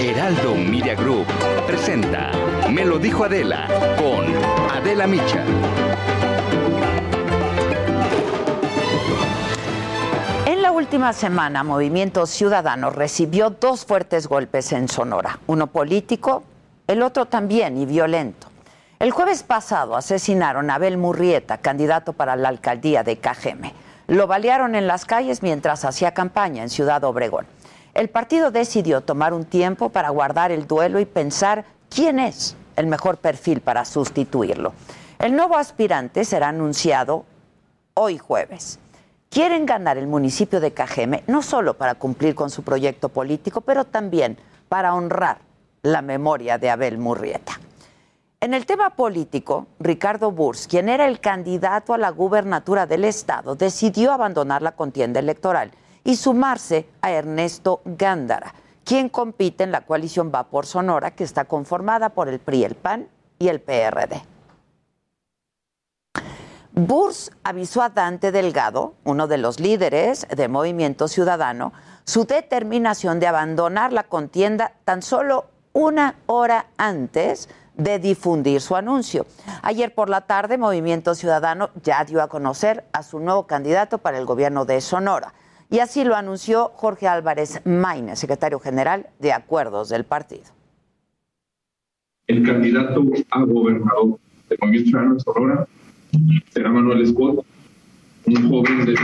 Heraldo Media Group presenta Me lo dijo Adela con Adela Micha. En la última semana, Movimiento Ciudadano recibió dos fuertes golpes en Sonora, uno político, el otro también y violento. El jueves pasado asesinaron a Abel Murrieta, candidato para la alcaldía de Cajeme. Lo balearon en las calles mientras hacía campaña en Ciudad Obregón. El partido decidió tomar un tiempo para guardar el duelo y pensar quién es el mejor perfil para sustituirlo. El nuevo aspirante será anunciado hoy jueves. Quieren ganar el municipio de Cajeme no solo para cumplir con su proyecto político, pero también para honrar la memoria de Abel Murrieta. En el tema político, Ricardo Burs, quien era el candidato a la gubernatura del estado, decidió abandonar la contienda electoral y sumarse a Ernesto Gándara, quien compite en la coalición Va por Sonora, que está conformada por el PRI, el PAN y el PRD. Burs avisó a Dante Delgado, uno de los líderes de Movimiento Ciudadano, su determinación de abandonar la contienda tan solo una hora antes de difundir su anuncio. Ayer por la tarde, Movimiento Ciudadano ya dio a conocer a su nuevo candidato para el gobierno de Sonora. Y así lo anunció Jorge Álvarez Maine, secretario general de Acuerdos del partido. El candidato a gobernador del Movimiento Ciudadano de Sonora será Manuel Scott, un joven de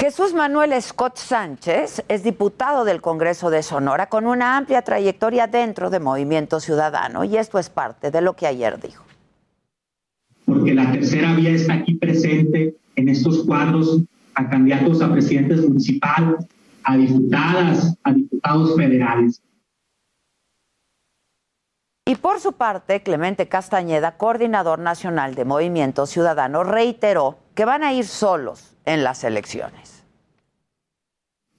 Jesús Manuel Scott Sánchez es diputado del Congreso de Sonora con una amplia trayectoria dentro de Movimiento Ciudadano y esto es parte de lo que ayer dijo. Porque la tercera vía está aquí presente en estos cuadros a candidatos a presidentes municipales, a diputadas, a diputados federales. Y por su parte, Clemente Castañeda, coordinador nacional de Movimiento Ciudadano, reiteró que van a ir solos en las elecciones.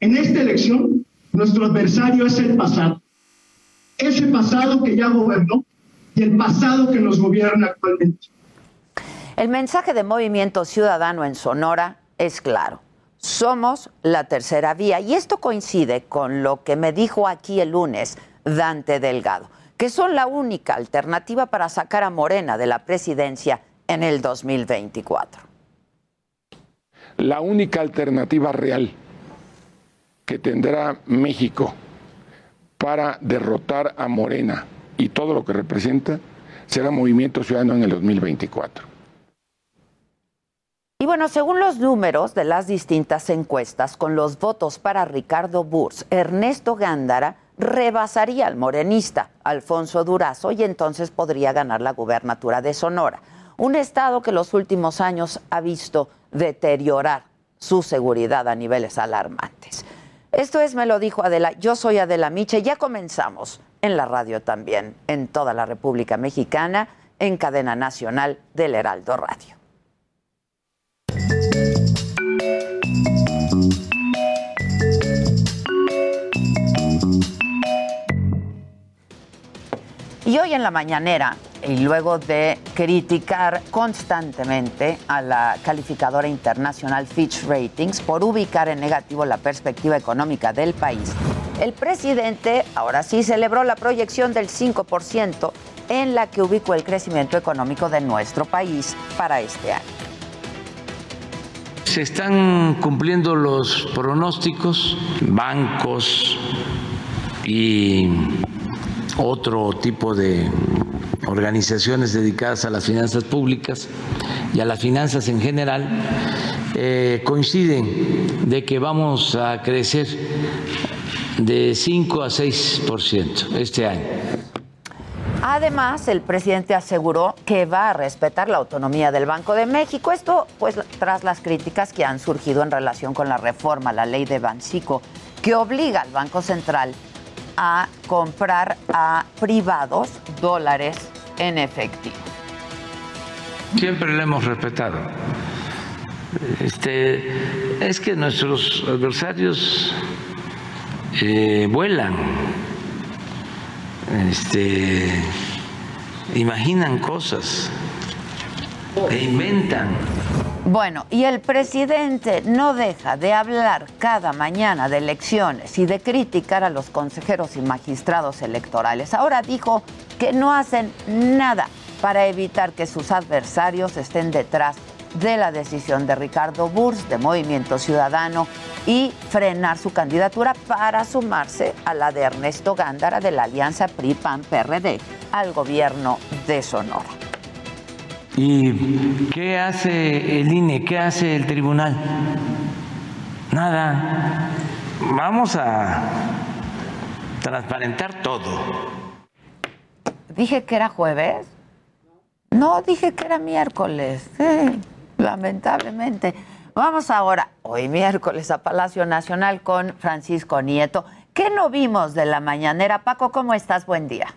En esta elección, nuestro adversario es el pasado. Ese pasado que ya gobernó y el pasado que nos gobierna actualmente. El mensaje de Movimiento Ciudadano en Sonora es claro. Somos la tercera vía y esto coincide con lo que me dijo aquí el lunes Dante Delgado, que son la única alternativa para sacar a Morena de la presidencia en el 2024. La única alternativa real que tendrá México para derrotar a Morena y todo lo que representa será Movimiento Ciudadano en el 2024. Y bueno, según los números de las distintas encuestas, con los votos para Ricardo Burs, Ernesto Gándara rebasaría al morenista Alfonso Durazo y entonces podría ganar la gubernatura de Sonora, un estado que los últimos años ha visto deteriorar su seguridad a niveles alarmantes. Esto es, me lo dijo Adela, yo soy Adela Miche, ya comenzamos en la radio también, en toda la República Mexicana, en cadena nacional del Heraldo Radio. Y hoy en la mañanera, y luego de criticar constantemente a la calificadora internacional Fitch Ratings por ubicar en negativo la perspectiva económica del país, el presidente ahora sí celebró la proyección del 5% en la que ubicó el crecimiento económico de nuestro país para este año. Se están cumpliendo los pronósticos, bancos y otro tipo de organizaciones dedicadas a las finanzas públicas y a las finanzas en general eh, coinciden de que vamos a crecer de 5 a 6% este año. Además, el presidente aseguró que va a respetar la autonomía del Banco de México. Esto, pues, tras las críticas que han surgido en relación con la reforma la ley de Bancico, que obliga al Banco Central a comprar a privados dólares en efectivo. Siempre lo hemos respetado. Este, es que nuestros adversarios eh, vuelan este, imaginan cosas e inventan. Bueno, y el presidente no deja de hablar cada mañana de elecciones y de criticar a los consejeros y magistrados electorales. Ahora dijo que no hacen nada para evitar que sus adversarios estén detrás de la decisión de Ricardo Burs de Movimiento Ciudadano y frenar su candidatura para sumarse a la de Ernesto Gándara de la Alianza PRI-PAN-PRD al gobierno de Sonora. ¿Y qué hace el INE? ¿Qué hace el tribunal? Nada. Vamos a transparentar todo. ¿Dije que era jueves? No, dije que era miércoles. Sí, lamentablemente. Vamos ahora, hoy miércoles, a Palacio Nacional con Francisco Nieto. ¿Qué no vimos de la mañanera? Paco, ¿cómo estás? Buen día.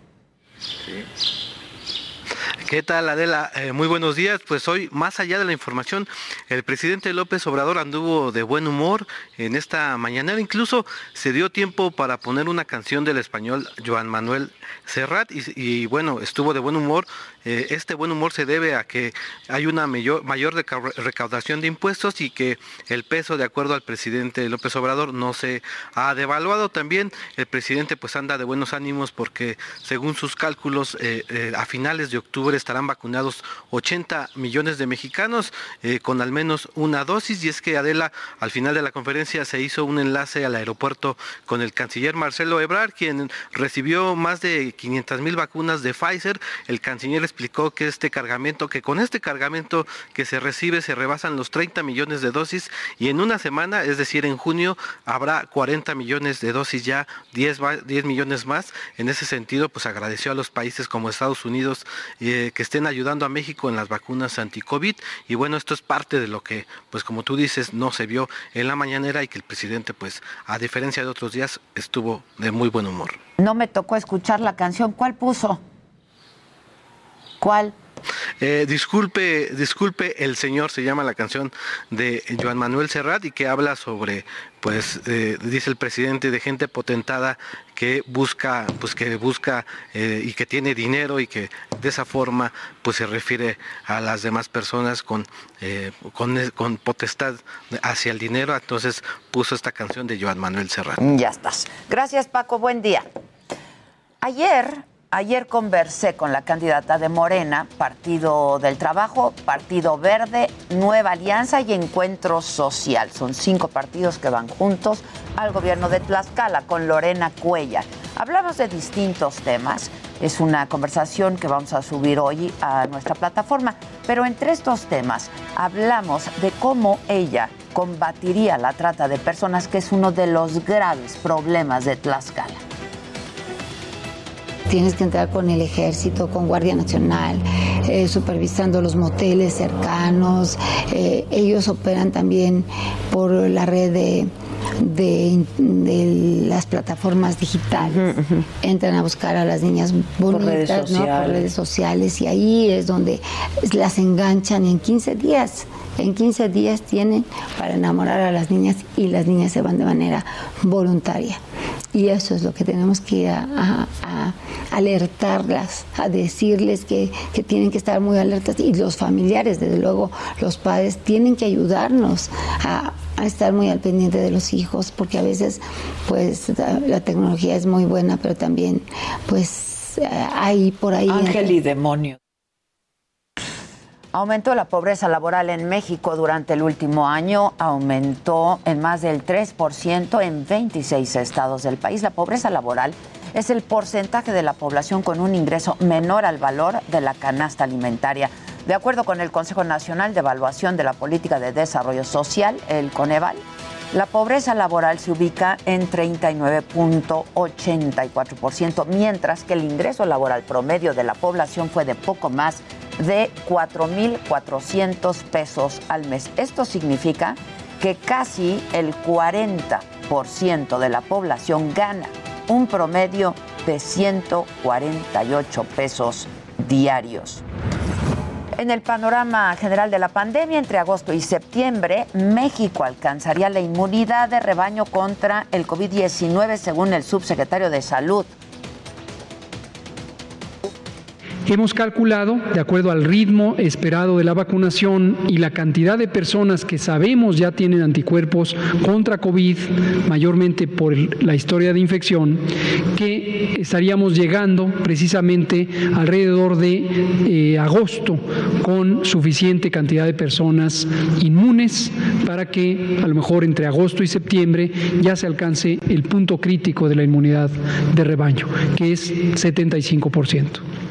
¿Qué tal, Adela? Eh, muy buenos días. Pues hoy, más allá de la información, el presidente López Obrador anduvo de buen humor en esta mañanera. Incluso se dio tiempo para poner una canción del español Joan Manuel Serrat y, bueno, estuvo de buen humor. Eh, este buen humor se debe a que hay una mayor, recaudación de impuestos y que el peso, de acuerdo al presidente López Obrador, no se ha devaluado. También el presidente pues anda de buenos ánimos porque según sus cálculos, eh, a finales de octubre estarán vacunados 80 millones de mexicanos eh, con al menos una dosis. Y es que Adela, al final de la conferencia se hizo un enlace al aeropuerto con el canciller Marcelo Ebrard, quien recibió más de 500 mil vacunas de Pfizer. El canciller explicó que este cargamento, que con este cargamento que se recibe se rebasan los 30 millones de dosis y en una semana, es decir, en junio, habrá 40 millones de dosis ya, 10, 10 millones más. En ese sentido, pues agradeció a los países como Estados Unidos eh, que estén ayudando a México en las vacunas anti-COVID. Y bueno, esto es parte de lo que, pues como tú dices, no se vio en la mañanera y que el presidente, pues a diferencia de otros días, estuvo de muy buen humor. No me tocó escuchar la canción. ¿Cuál puso? ¿Cuál? Eh, disculpe, disculpe, el Señor se llama la canción de Joan Manuel Serrat y que habla sobre, pues, eh, dice el presidente, de gente potentada que busca, pues que busca eh, y que tiene dinero y que de esa forma, pues se refiere a las demás personas con, con, con, potestad hacia el dinero. Entonces puso esta canción de Joan Manuel Serrat. Ya estás. Gracias, Paco. Buen día. Ayer Ayer conversé con la candidata de Morena, Partido del Trabajo, Partido Verde, Nueva Alianza y Encuentro Social. Son cinco partidos que van juntos al gobierno de Tlaxcala con Lorena Cuella. Hablamos de distintos temas. Es una conversación que vamos a subir hoy a nuestra plataforma. Pero entre estos temas hablamos de cómo ella combatiría la trata de personas, que es uno de los graves problemas de Tlaxcala tienes que entrar con el ejército, con Guardia Nacional, eh, supervisando los moteles cercanos. Eh, ellos operan también por la red de, de, las plataformas digitales. Entran a buscar a las niñas bonitas por por redes sociales y ahí es donde las enganchan en 15 días. En 15 días tienen para enamorar a las niñas y las niñas se van de manera voluntaria. Y eso es lo que tenemos que ir a, alertarlas, a decirles que, tienen que estar muy alertas. Y los familiares, desde luego, los padres, tienen que ayudarnos a, estar muy al pendiente de los hijos, porque a veces, pues, la, tecnología es muy buena, pero también, pues, hay por ahí... Ángel y demonio. Aumentó la pobreza laboral en México durante el último año, aumentó en más del 3% en 26 estados del país. La pobreza laboral es el porcentaje de la población con un ingreso menor al valor de la canasta alimentaria. De acuerdo con el Consejo Nacional de Evaluación de la Política de Desarrollo Social, el Coneval, La pobreza laboral se ubica en 39.84%, mientras que el ingreso laboral promedio de la población fue de poco más de 4.400 pesos al mes. Esto significa que casi el 40% de la población gana un promedio de 148 pesos diarios. En el panorama general de la pandemia, entre agosto y septiembre, México alcanzaría la inmunidad de rebaño contra el COVID-19, según el subsecretario de Salud, Hemos calculado, de acuerdo al ritmo esperado de la vacunación y la cantidad de personas que sabemos ya tienen anticuerpos contra COVID, mayormente por la historia de infección, que estaríamos llegando precisamente alrededor de eh, agosto con suficiente cantidad de personas inmunes para que a lo mejor entre agosto y septiembre ya se alcance el punto crítico de la inmunidad de rebaño, que es 75%.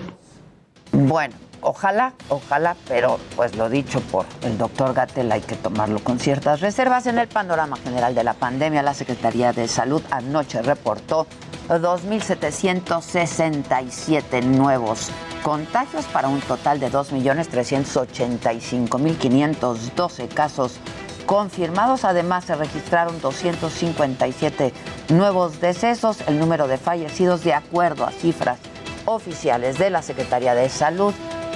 Bueno, ojalá, ojalá, pero pues lo dicho por el doctor Gatel hay que tomarlo con ciertas reservas. En el panorama general de la pandemia, la Secretaría de Salud anoche reportó 2.767 nuevos contagios para un total de 2.385.512 casos confirmados. Además, se registraron 257 nuevos decesos. El número de fallecidos, de acuerdo a cifras oficiales de la Secretaría de Salud.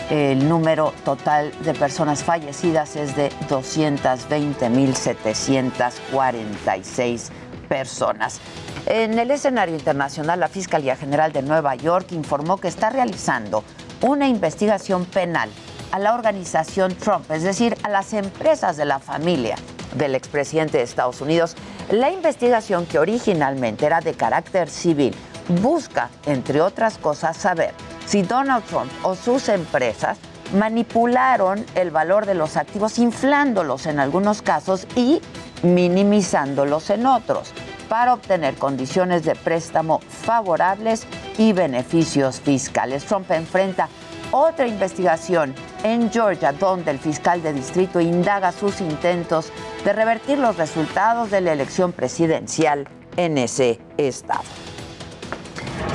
El número total de personas fallecidas es de 220.746 personas. En el escenario internacional, la Fiscalía General de Nueva York informó que está realizando una investigación penal a la organización Trump, es decir, a las empresas de la familia del expresidente de Estados Unidos. La investigación, que originalmente era de carácter civil, busca, entre otras cosas, saber si Donald Trump o sus empresas manipularon el valor de los activos, inflándolos en algunos casos y minimizándolos en otros, para obtener condiciones de préstamo favorables y beneficios fiscales. Trump enfrenta otra investigación en Georgia, donde el fiscal de distrito indaga sus intentos de revertir los resultados de la elección presidencial en ese estado.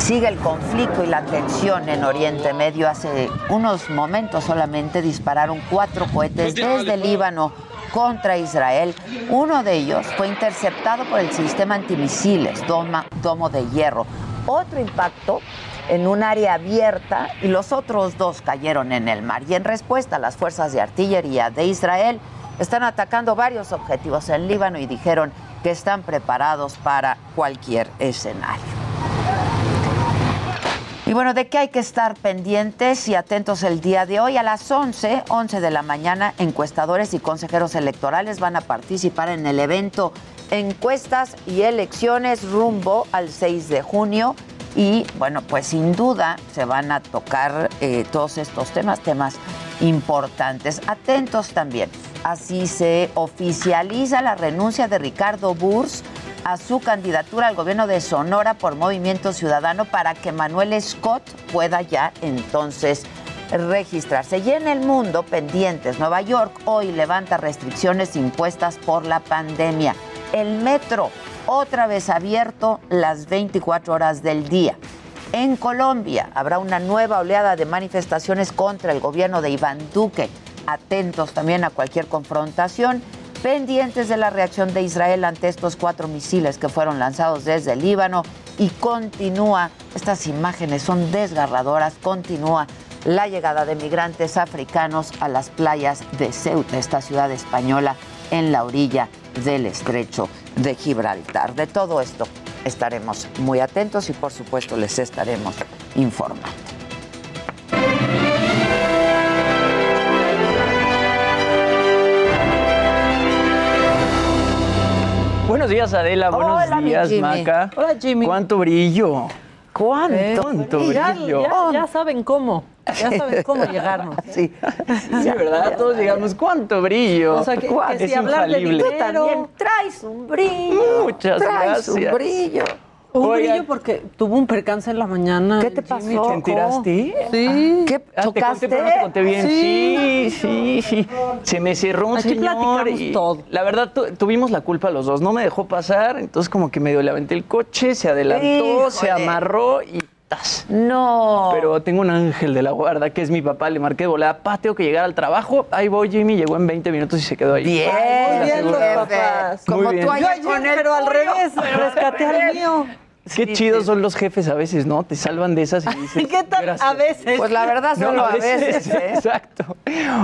Sigue el conflicto y la tensión en Oriente Medio. Hace unos momentos solamente dispararon cuatro cohetes desde el Líbano contra Israel. Uno de ellos fue interceptado por el sistema antimisiles Domo de Hierro. Otro impacto en un área abierta y los otros dos cayeron en el mar. Y en respuesta, las fuerzas de artillería de Israel están atacando varios objetivos en Líbano y dijeron que están preparados para cualquier escenario. Y bueno, ¿de qué hay que estar pendientes y atentos el día de hoy? A las 11, 11 de la mañana, encuestadores y consejeros electorales van a participar en el evento Encuestas y Elecciones rumbo al 6 de junio. Y bueno, pues sin duda se van a tocar eh, todos estos temas, temas importantes. Atentos también. Así se oficializa la renuncia de Ricardo Burs a su candidatura al gobierno de Sonora por Movimiento Ciudadano para que Manuel Scott pueda ya entonces registrarse. Y en el mundo, pendientes, Nueva York hoy levanta restricciones impuestas por la pandemia. El metro otra vez abierto las 24 horas del día. En Colombia habrá una nueva oleada de manifestaciones contra el gobierno de Iván Duque. Atentos también a cualquier confrontación pendientes de la reacción de Israel ante estos cuatro misiles que fueron lanzados desde el Líbano y continúa, estas imágenes son desgarradoras, continúa la llegada de migrantes africanos a las playas de Ceuta, esta ciudad española en la orilla del estrecho de Gibraltar. De todo esto estaremos muy atentos y por supuesto les estaremos informando. Buenos días, Adela. Buenos días, Maca. Hola, Jimmy. ¿Cuánto brillo? ¿Cuánto? Eh, ¿Cuánto brillo? Ya, saben cómo. Ya saben cómo llegarnos. Sí, sí ¿verdad? Todos digamos, ¿cuánto brillo? O sea, que, que si hablar de Tú también traes un brillo. Muchas traes gracias. un brillo. Un brillo porque tuvo un percance en la mañana. ¿Qué te pasó? ¿Te enteraste? Sí. ¿Qué? Ah, ¿Chocaste? Te conté, pero no te conté bien. Sí. Sí, sí. Se me cerró un Aquí señor platicamos y todo. la verdad tu- tuvimos la culpa los dos. No me dejó pasar, entonces como que medio le aventé el coche, se adelantó, se amarró y ¡tas! No. Pero tengo un ángel de la guarda que es mi papá. Le marqué de volada, pa, tengo que llegar al trabajo. Ahí voy, Jimmy. Llegó en 20 minutos y se quedó ahí. Bien, Muy bien los papás. Como bien. tú Yo ayer ayer, con el pero al revés, rescaté al mío. Qué chidos son los jefes a veces, ¿no? Te salvan de esas y dices. ¿Y qué tal? gracias. A veces. Pues la verdad No, solo a veces, ¿eh? Exacto.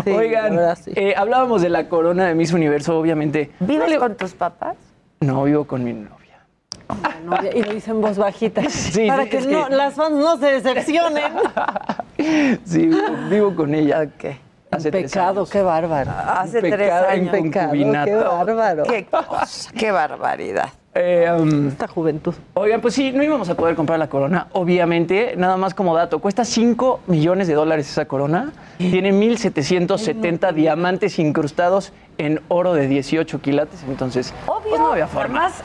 Sí, Oigan, la verdad, sí. eh, hablábamos de la corona de Miss Universo, obviamente. ¿Vives con tus papás? No, vivo con mi novia. novia, y lo hice en voz bajita. Sí, para sí, que, es no, que- las fans no se decepcionen. Sí, vivo, vivo con ella. ¿Qué? Hace En tres pecado, años. qué bárbaro. Hace tres Pecado años. En pecado, concubinato. qué bárbaro. Qué cosa, qué barbaridad. Eh, um, Esta juventud. Oigan, pues sí, no íbamos a poder comprar la corona, obviamente. Nada más como dato, cuesta 5 millones de dólares esa corona. Tiene 1.770 diamantes incrustados en oro de 18 quilates. Entonces, Obvio, pues no había forma. además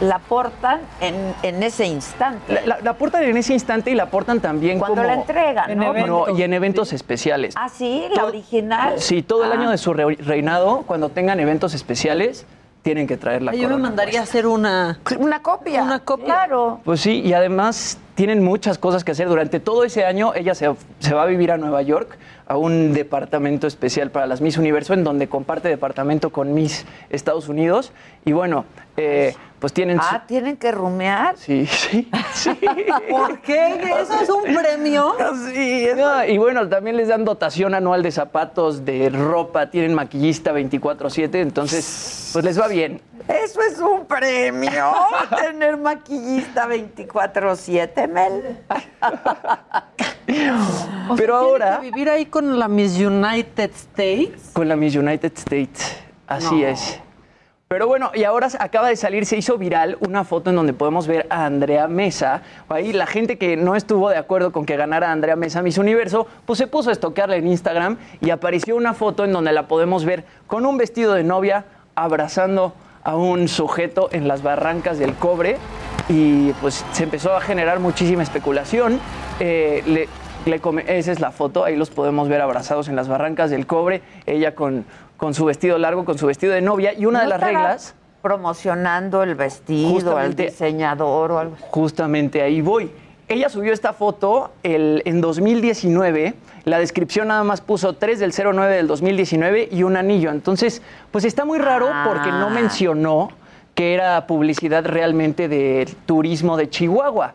la portan en, en ese instante. La, la- la portan en ese instante y la portan también Cuando como... la entregan, En ¿no? y en eventos especiales. Ah, sí, la Todo- original. Sí, todo el Ah. año de su re- reinado, cuando tengan eventos especiales, tienen que traer la Yo me corona. mandaría a hacer una. Una copia. Una copia. Claro. Pues sí, y además tienen muchas cosas que hacer. Durante todo ese año ella se, se va a vivir a Nueva York, a un departamento especial para las Miss Universo, en donde comparte departamento con Miss Estados Unidos. Y bueno, eh, pues tienen... su- Ah, tienen que rumear. Sí, sí, sí. ¿Por qué? ¿Eso es un premio? Sí, no, y bueno, también les dan dotación anual de zapatos, de ropa, tienen maquillista 24/7, entonces pues les va bien. Eso es un premio. Tener maquillista 24-7, Mel. O sea, Pero ¿tiene ahora- que vivir ahí con la Miss United States. Con la Miss United States, así es. Pero bueno, y ahora acaba de salir, se hizo viral una foto en donde podemos ver a Andrea Mesa. Ahí la gente que no estuvo de acuerdo con que ganara Andrea Mesa Miss Universo, pues se puso a estoquearla en Instagram y apareció una foto en donde la podemos ver con un vestido de novia abrazando a un sujeto en las barrancas del cobre y pues se empezó a generar muchísima especulación. Eh, le- le esa es la foto, ahí los podemos ver abrazados en las barrancas del cobre, ella con, con su vestido largo, con su vestido de novia y una de ¿No las reglas... Promocionando el vestido, al diseñador o algo así. Justamente ahí voy. Ella subió esta foto el- en 2019. La descripción nada más puso 3 del 09 del 2019 y un anillo. Entonces, pues está muy raro porque no Ah. mencionó que era publicidad realmente de turismo de Chihuahua.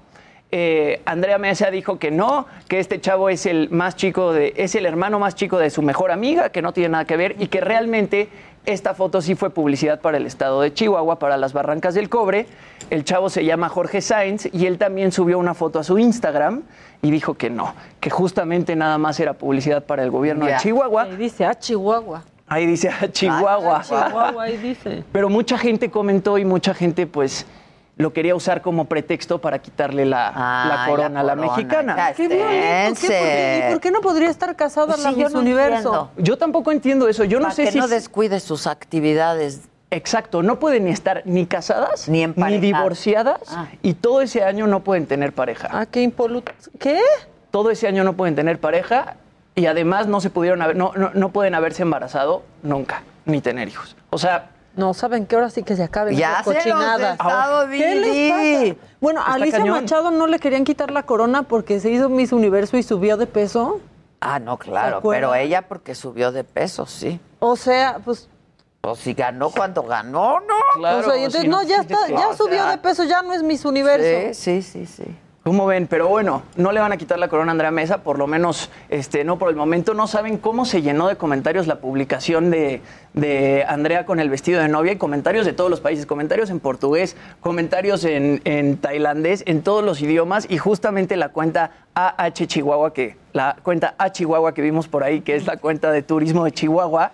Eh, Andrea Mesa dijo que no, que este chavo es el más chico de, es el hermano más chico de su mejor amiga, que no tiene nada que ver y que realmente esta foto sí fue publicidad para el estado de Chihuahua, para las Barrancas del Cobre. El chavo se llama Jorge Sainz y él también subió una foto a su Instagram y dijo que no, que justamente nada más era publicidad para el gobierno de. Chihuahua. Ahí dice, ah, Chihuahua. Ahí dice ah, Chihuahua. Chihuahua, ahí dice. Pero mucha gente comentó y mucha gente pues lo quería usar como pretexto para quitarle la, Ay, la corona a la corona, mexicana. ¿Por qué? ¿Y por qué no podría estar casada Sí, la Miss no Universo? entiendo. Yo tampoco entiendo eso. Yo no sé que si no es- descuide sus actividades. Exacto, no pueden ni estar ni casadas Ni divorciadas Ah. y todo ese año no pueden tener pareja. Ah, qué impoluto. ¿Qué? Todo ese año no pueden tener pareja y además no se pudieron haber, no, no, no pueden haberse embarazado nunca ni tener hijos. O sea, No, ¿saben qué? Ahora sí que se acaben Ya esas se los he cochinadas. estado, ¿Qué les pasa? Bueno, a Está Alicia cañón. Machado no le querían quitar la corona porque se hizo Miss Universo y subió de peso. Ah, no, claro, pero ella porque subió de peso, sí. O sea, pues, O si ganó cuando ganó, ¿no? claro. o sea, y entonces, si no, ya está, ya o subió sea, de peso, ya no es Miss Universo. Sí, sí, sí, sí. ¿Cómo ven? Pero bueno, no le van a quitar la corona a Andrea Mesa, por lo menos este, no por el momento. No saben cómo se llenó de comentarios la publicación de, de Andrea con el vestido de novia y comentarios de todos los países, comentarios en portugués, comentarios en, tailandés, en todos los idiomas y justamente la cuenta AH Chihuahua, que la cuenta A Chihuahua que vimos por ahí, que es la cuenta de turismo de Chihuahua,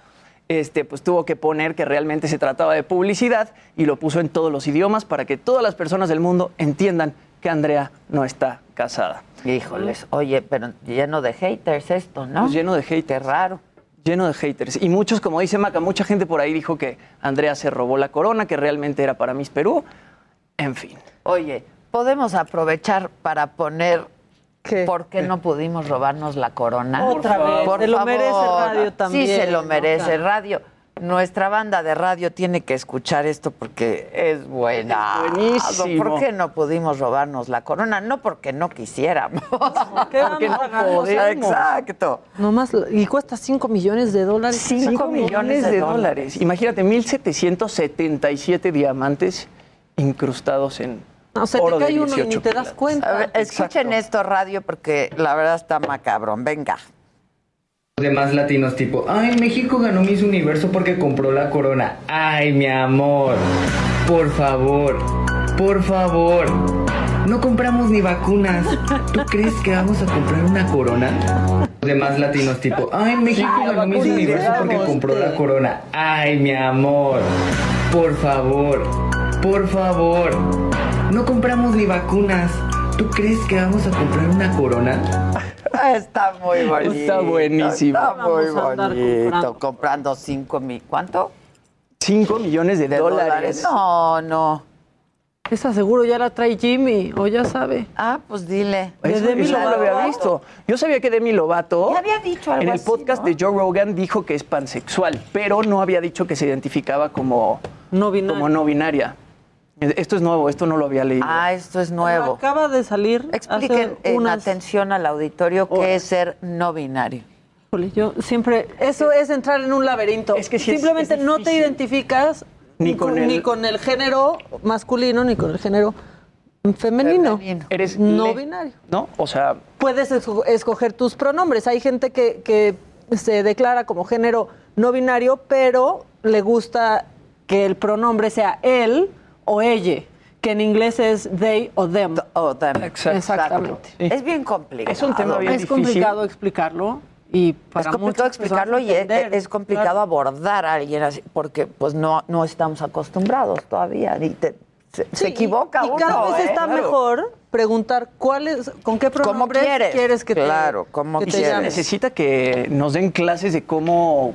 este, pues tuvo que poner que realmente se trataba de publicidad y lo puso en todos los idiomas para que todas las personas del mundo entiendan que Andrea no está casada. Híjoles, oye, pero lleno de haters esto, ¿no? Pues lleno de haters. Qué raro. Lleno de haters. Y muchos, como dice Maca, mucha gente por ahí dijo que Andrea se robó la corona, que realmente era para Miss Perú. En fin. Oye, Podemos aprovechar para poner ¿Por qué no pudimos robarnos la corona? Otra vez. Por se lo favor. merece radio también. Sí, se lo merece ¿no? radio. Nuestra banda de radio tiene que escuchar esto porque es buena. Es buenísimo. ¿Por qué no pudimos robarnos la corona? No porque no quisiéramos. ¿Qué Porque no podemos. Exacto. Nomás, y cuesta 5 millones de dólares. 5 millones de dólares. Imagínate, 1.777 diamantes incrustados en O sea, oro te de cae uno y ni 18 te das cuenta. Ver, escuchen esto radio porque la verdad está macabrón. Venga. Demás latinos tipo, ay, México ganó Miss Universo porque compró la corona. Ay, mi amor, por favor, por favor. No compramos ni vacunas. ¿Tú crees que vamos a comprar una corona? Demás latinos tipo, ay, México Sí, ganó Miss Universo porque compró sí. la corona. Ay, mi amor, por favor, por favor. No compramos ni vacunas. ¿Tú crees que vamos a comprar una corona? Está muy bonito. Está buenísimo. Está muy bonito. comprando. Comprando 5 mil. ¿Cuánto? 5 millones de, De dólares. No, no. Esa seguro ya la trae Jimmy, o ya sabe. Ah, pues dile. Eso, De Demi eso no lo había Lovato. visto. Yo sabía que Demi Lovato Ya había dicho algo en el así, podcast ¿no? de Joe Rogan dijo que es pansexual, pero no había dicho que se identificaba como No binaria. como no binaria. Esto es nuevo, esto no lo había leído. Ah, esto es nuevo. Acaba de salir. Expliquen hace en unas- atención al auditorio qué es ser no binario. Yo siempre. Eso es entrar en un laberinto. Es que Simplemente es no te identificas Ni con el- ni con el género masculino ni con el género femenino. Femenino. Eres no le- binario. ¿No? O sea, Puedes esco- escoger tus pronombres. Hay gente que, que se declara como género no binario, pero le gusta que el pronombre sea él o ella, que en inglés es they o them. Oh, them. Exacto. Exactamente. Sí. Es bien complicado. Es un tema bien Es difícil. complicado explicarlo y para es complicado explicarlo y es, complicado claro. abordar a alguien así, porque pues no, no estamos acostumbrados todavía. y te- se, equivoca y, uno. y cada vez ¿eh? está Claro. mejor preguntar cuál es, con qué ¿Cómo pronombres quieres? que te Claro, ¿cómo que te quieres? llames. necesita que nos den clases de cómo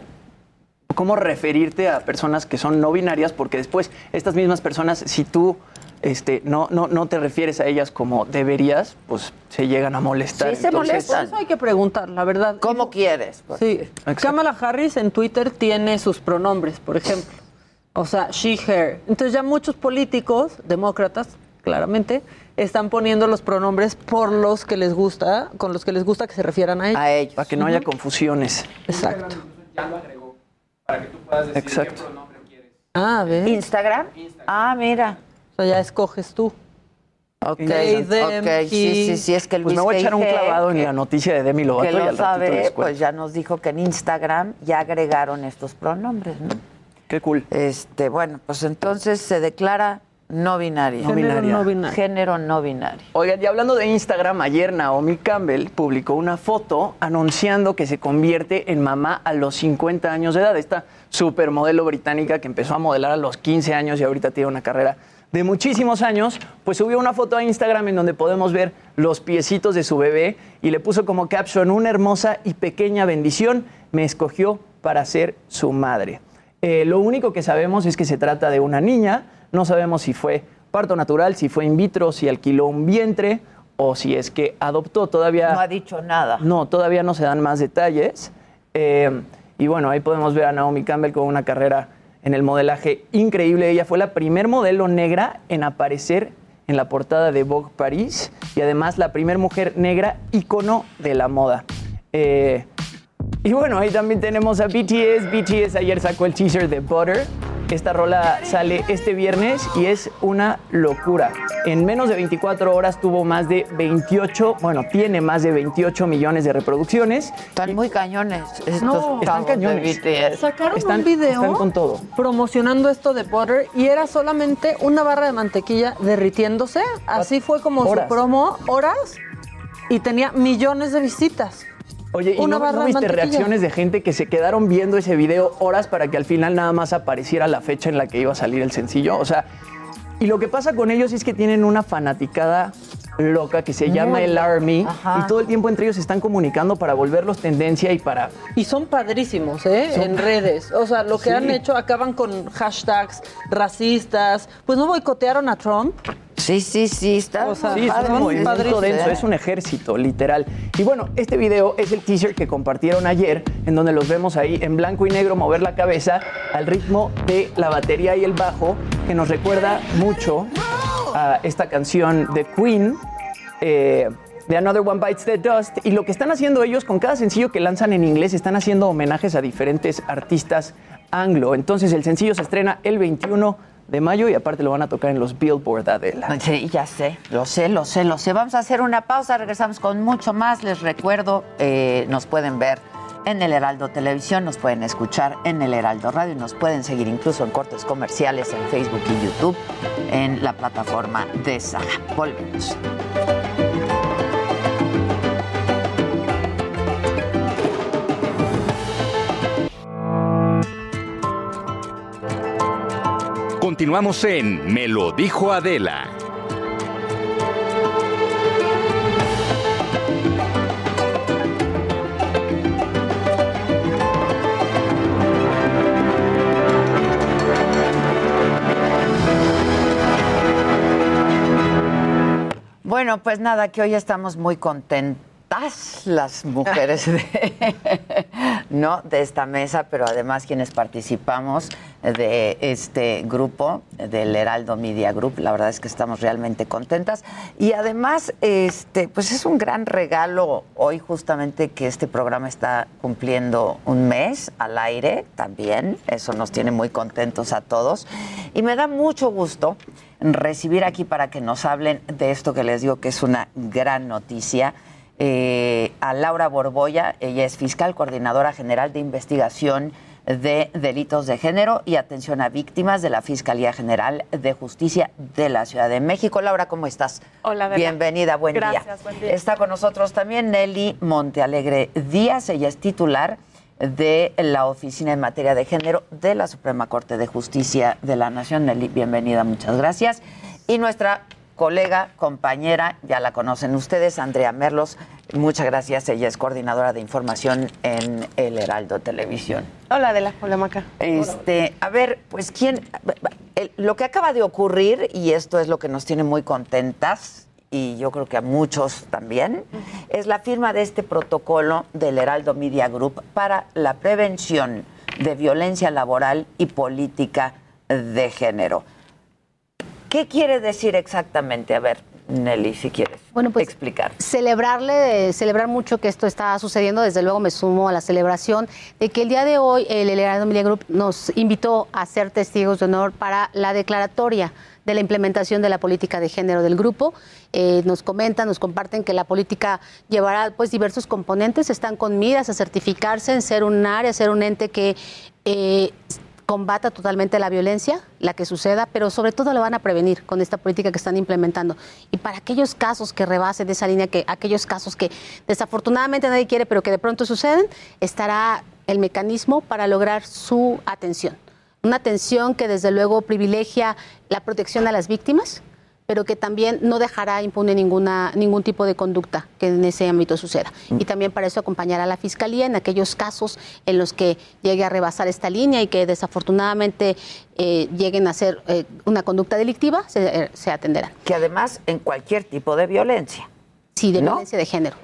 cómo referirte a personas que son no binarias, porque después estas mismas personas, si tú este, no, no, no te refieres a ellas como deberías, pues se llegan a molestar. Sí, se Por molestan. eso hay que preguntar, la verdad. ¿Cómo quieres? Pues, Sí. Exacto. Kamala Harris en Twitter tiene sus pronombres, por ejemplo. O sea, she, her. Entonces ya muchos políticos, demócratas, claramente, están poniendo los pronombres por los que les gusta, con los que les gusta que se refieran a ellos. A ellos. Para que no haya confusiones. Exacto. Exacto. Ah, ¿ves? ¿Instagram? Ah, mira. O sea, ya escoges tú. Ok, They, them, ok, sí, sí, sí, es que el Pues me voy a echar un clavado en que- la noticia de Demi Lovato que y al lo ratito sabe, pues ya nos dijo que en Instagram ya agregaron estos pronombres, ¿no? Qué cool. Este, bueno, pues entonces se declara no binario. No Género binaria. no binario. Género no binario. Oigan, y hablando de Instagram, ayer Naomi Campbell publicó una foto anunciando que se convierte en mamá a los 50 años de edad. Esta supermodelo británica que empezó a modelar a los 15 años y ahorita tiene una carrera de muchísimos años, pues subió una foto a Instagram en donde podemos ver los piecitos de su bebé y le puso como caption, una hermosa y pequeña bendición, me escogió para ser su madre. Eh, lo único que sabemos es que se trata de una niña, no sabemos si fue parto natural, si fue in vitro, si alquiló un vientre o si es que adoptó. Todavía No ha dicho nada. no, todavía no se dan más detalles. Eh, y bueno, ahí podemos ver a Naomi Campbell con una carrera en el modelaje increíble. Ella fue la primer modelo negra en aparecer en la portada de Vogue Paris y además la primer mujer negra ícono de la moda. Eh, y bueno, ahí también tenemos a BTS. BTS ayer sacó el teaser de Butter. Esta rola sale este viernes y es una locura. En menos de 24 horas tuvo más de 28, bueno, tiene más de 28 millones de reproducciones. Están muy cañones estos No, están de cañones. BTS. Sacaron Están- un video están con todo. promocionando esto de butter y era solamente una barra de mantequilla derritiéndose. Así fue como Horas. su promo, horas, y tenía millones de visitas. Oye, ¿y Una no, no viste reacciones de gente que se quedaron viendo ese video horas para que al final nada más apareciera la fecha en la que iba a salir el sencillo? O sea, y lo que pasa con ellos es que tienen una fanaticada loca que se llama el Army Ajá. y todo el tiempo entre ellos se están comunicando para volverlos tendencia y para Y son padrísimos, ¿eh? En redes. O sea, lo que Sí. han hecho acaban con hashtags racistas. Pues no boicotearon a Trump. Sí, sí, sí, está. O sí, es un movimiento denso, es un ejército, literal. Y bueno, este video es el teaser que compartieron ayer, en donde los vemos ahí en blanco y negro mover la cabeza al ritmo de la batería y el bajo, que nos recuerda mucho a esta canción de Queen. Eh, de Another One Bites the Dust. Y lo que están haciendo ellos con cada sencillo que lanzan en inglés, están haciendo homenajes a diferentes artistas anglo. Entonces el sencillo se estrena el 21 de mayo y aparte lo van a tocar en los Billboard Adela. Sí, ya sé, lo sé, lo sé, lo sé. Vamos a hacer una pausa, regresamos con mucho más. Les recuerdo, eh, nos pueden ver en el Heraldo Televisión, nos pueden escuchar en el Heraldo Radio y nos pueden seguir incluso en cortes comerciales en Facebook y YouTube en la plataforma de Saga. Volvemos. Continuamos en Me lo dijo Adela. Bueno, pues nada, que hoy estamos muy contentos las mujeres de, ¿no? de esta mesa, pero además quienes participamos de este grupo, del Heraldo Media Group, la verdad es que estamos realmente contentas. Y además, este, pues es un gran regalo hoy justamente que este programa está cumpliendo un mes al aire también, eso nos tiene muy contentos a todos. Y me da mucho gusto recibir aquí para que nos hablen de esto que les digo que es una gran noticia eh, a Laura Borboya, ella es fiscal coordinadora general de investigación de delitos de género y atención a víctimas de la Fiscalía General de Justicia de la Ciudad de México. Laura, ¿cómo estás? Hola, Bienvenida, buen Gracias, Buen día. Está con nosotros también Nelly Montealegre Díaz, ella es titular de la Oficina en Materia de Género de la Suprema Corte de Justicia de la Nación. Nelly, bienvenida, muchas gracias. Y nuestra colega, compañera, ya la conocen ustedes, Andrea Merlos. Muchas gracias, ella es coordinadora de información en El Heraldo Televisión. Hola, Adela. Hola, Maca. Este, a ver, pues quién, lo que acaba de ocurrir, y esto es lo que nos tiene muy contentas, y yo creo que a muchos también, es la firma de este protocolo del Heraldo Media Group para la prevención de violencia laboral y política de género. ¿Qué quiere decir exactamente? A ver, Nelly, si quieres bueno, pues, explicar. Celebrarle, celebrar mucho que esto está sucediendo. Desde luego me sumo a la celebración de que el día de hoy el Heraldo Media Group nos invitó a ser testigos de honor para la declaratoria de la implementación de la política de género del grupo. Eh, nos comentan, nos comparten que la política llevará pues diversos componentes, están con miras a certificarse en ser un área, ser un ente que eh, combata totalmente la violencia, la que suceda, pero sobre todo la van a prevenir con esta política que están implementando. Y para aquellos casos que rebasen esa línea, que aquellos casos que desafortunadamente nadie quiere, pero que de pronto suceden, estará el mecanismo para lograr su atención. Una atención que desde luego privilegia la protección a las víctimas, pero que también no dejará impune ninguna, ningún tipo de conducta que en ese ámbito suceda. Mm. Y también para eso acompañará a la Fiscalía en aquellos casos en los que llegue a rebasar esta línea y que desafortunadamente eh, lleguen a ser eh, una conducta delictiva, se, se, atenderán. Que además en cualquier tipo de violencia. Sí, de violencia de género.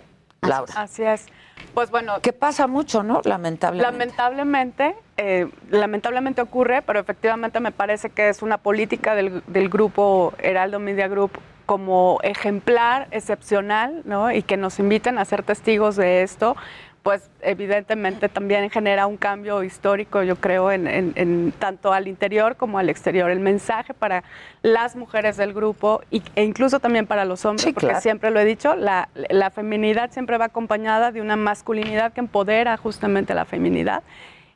Laura. Así es. Pues bueno. Que pasa mucho, ¿no? Lamentablemente. Lamentablemente, eh, lamentablemente ocurre, pero efectivamente me parece que es una política del, del grupo Heraldo Media Group como ejemplar, excepcional, ¿no? Y que nos inviten a ser testigos de esto, pues evidentemente también genera un cambio histórico, yo creo, en, tanto al interior como al exterior. El mensaje para las mujeres del grupo y, e incluso también para los hombres, porque siempre lo he dicho, la, feminidad siempre va acompañada de una masculinidad que empodera justamente la feminidad.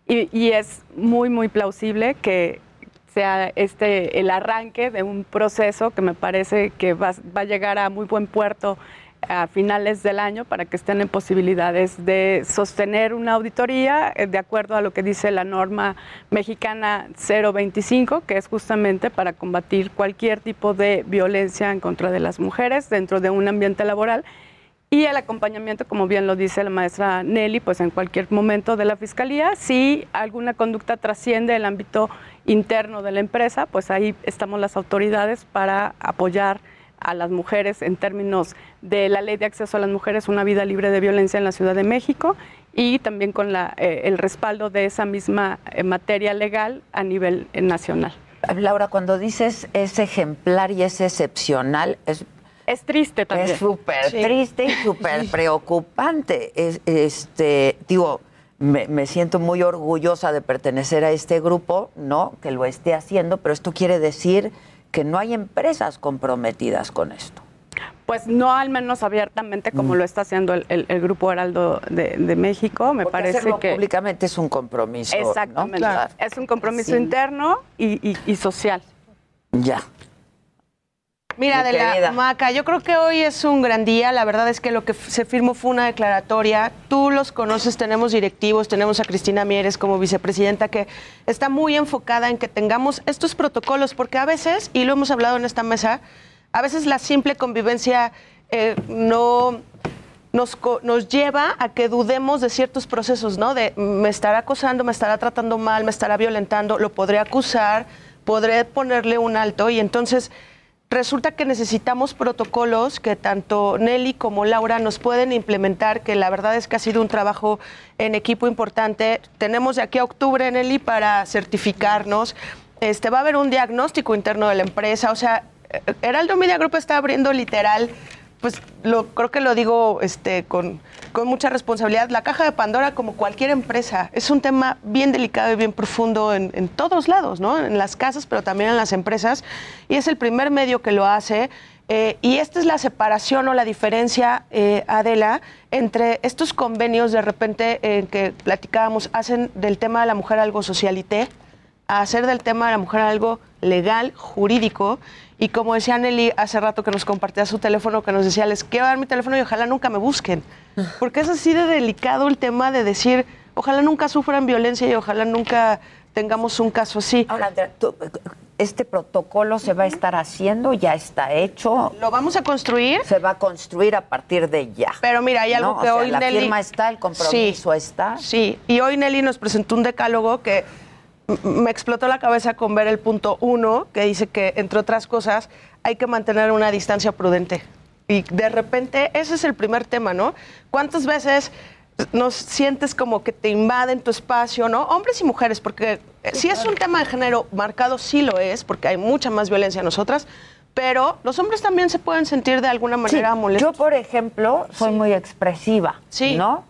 Y, es muy, muy plausible que sea este el arranque de un proceso que me parece que va, va a llegar a muy buen puerto a finales del año para que estén en posibilidades de sostener una auditoría eh, de acuerdo a lo que dice la norma mexicana 025, que es justamente para combatir cualquier tipo de violencia en contra de las mujeres dentro de un ambiente laboral. Y el acompañamiento, como bien lo dice la maestra Nelly, pues en cualquier momento de la fiscalía, si alguna conducta trasciende el ámbito interno de la empresa, pues ahí estamos las autoridades para apoyar a las mujeres en términos de la ley de acceso a las mujeres, una vida libre de violencia en la Ciudad de México y también con la, eh, el respaldo de esa misma eh, materia legal a nivel eh, nacional. Laura, cuando dices es ejemplar y es excepcional, es es triste también. Es súper triste y súper preocupante. Es, este, digo, me, me, siento muy orgullosa de pertenecer a este grupo, ¿no? Que lo esté haciendo, pero esto quiere decir que no hay empresas comprometidas con esto. Pues no al menos abiertamente como mm. lo está haciendo el, Grupo Heraldo de, México, me parece que públicamente es un compromiso. Exactamente, es un compromiso interno y, y social. Ya. Mira, de la Maca, yo creo que hoy es un gran día. La verdad es que lo que se firmó fue una declaratoria. Tú los conoces, tenemos directivos, tenemos a Cristina Mieres como vicepresidenta que está muy enfocada en que tengamos estos protocolos, porque a veces, y lo hemos hablado en esta mesa, a veces la simple convivencia eh, no nos, nos, lleva a que dudemos de ciertos procesos, ¿no? De me estará acosando, me estará tratando mal, me estará violentando, lo podré acusar, podré ponerle un alto y entonces resulta que necesitamos protocolos que tanto Nelly como Laura nos pueden implementar, que la verdad es que ha sido un trabajo en equipo importante. Tenemos de aquí a octubre, Nelly, para certificarnos. Este, va a haber un diagnóstico interno de la empresa, o sea, Heraldo Media Group está abriendo literal pues lo, creo que lo digo este, con, mucha responsabilidad, la caja de Pandora, como cualquier empresa, es un tema bien delicado y bien profundo en, todos lados, ¿no? En las casas, pero también en las empresas. Y es el primer medio que lo hace. Eh, y esta es la separación o la diferencia, eh, Adela, entre estos convenios de repente en que platicábamos, hacen del tema de la mujer algo socialité, a hacer del tema de la mujer algo legal, jurídico, y como decía Nelly hace rato que nos compartía su teléfono, que nos decía, les quiero dar mi teléfono y ojalá nunca me busquen. Porque es así de delicado el tema de decir, ojalá nunca sufran violencia y ojalá nunca tengamos un caso así. Ahora, ¿este protocolo se va a estar haciendo? ¿Ya está hecho? ¿Lo vamos a construir? Se va a construir a partir de ya. Pero mira, hay algo que hoy la Nelly... La firma está, el compromiso está. Sí, y hoy Nelly nos presentó un decálogo que me explotó la cabeza con ver el punto uno, que dice que, entre otras cosas, hay que mantener una distancia prudente. Y de repente, ese es el primer tema, ¿no? ¿Cuántas veces nos sientes como que te invaden tu espacio, ¿no? Hombres y mujeres, porque si es un tema de género marcado, sí lo es, porque hay mucha más violencia en nosotras, pero los hombres también se pueden sentir de alguna manera molestos. Yo, por ejemplo, soy muy expresiva, sí. ¿no?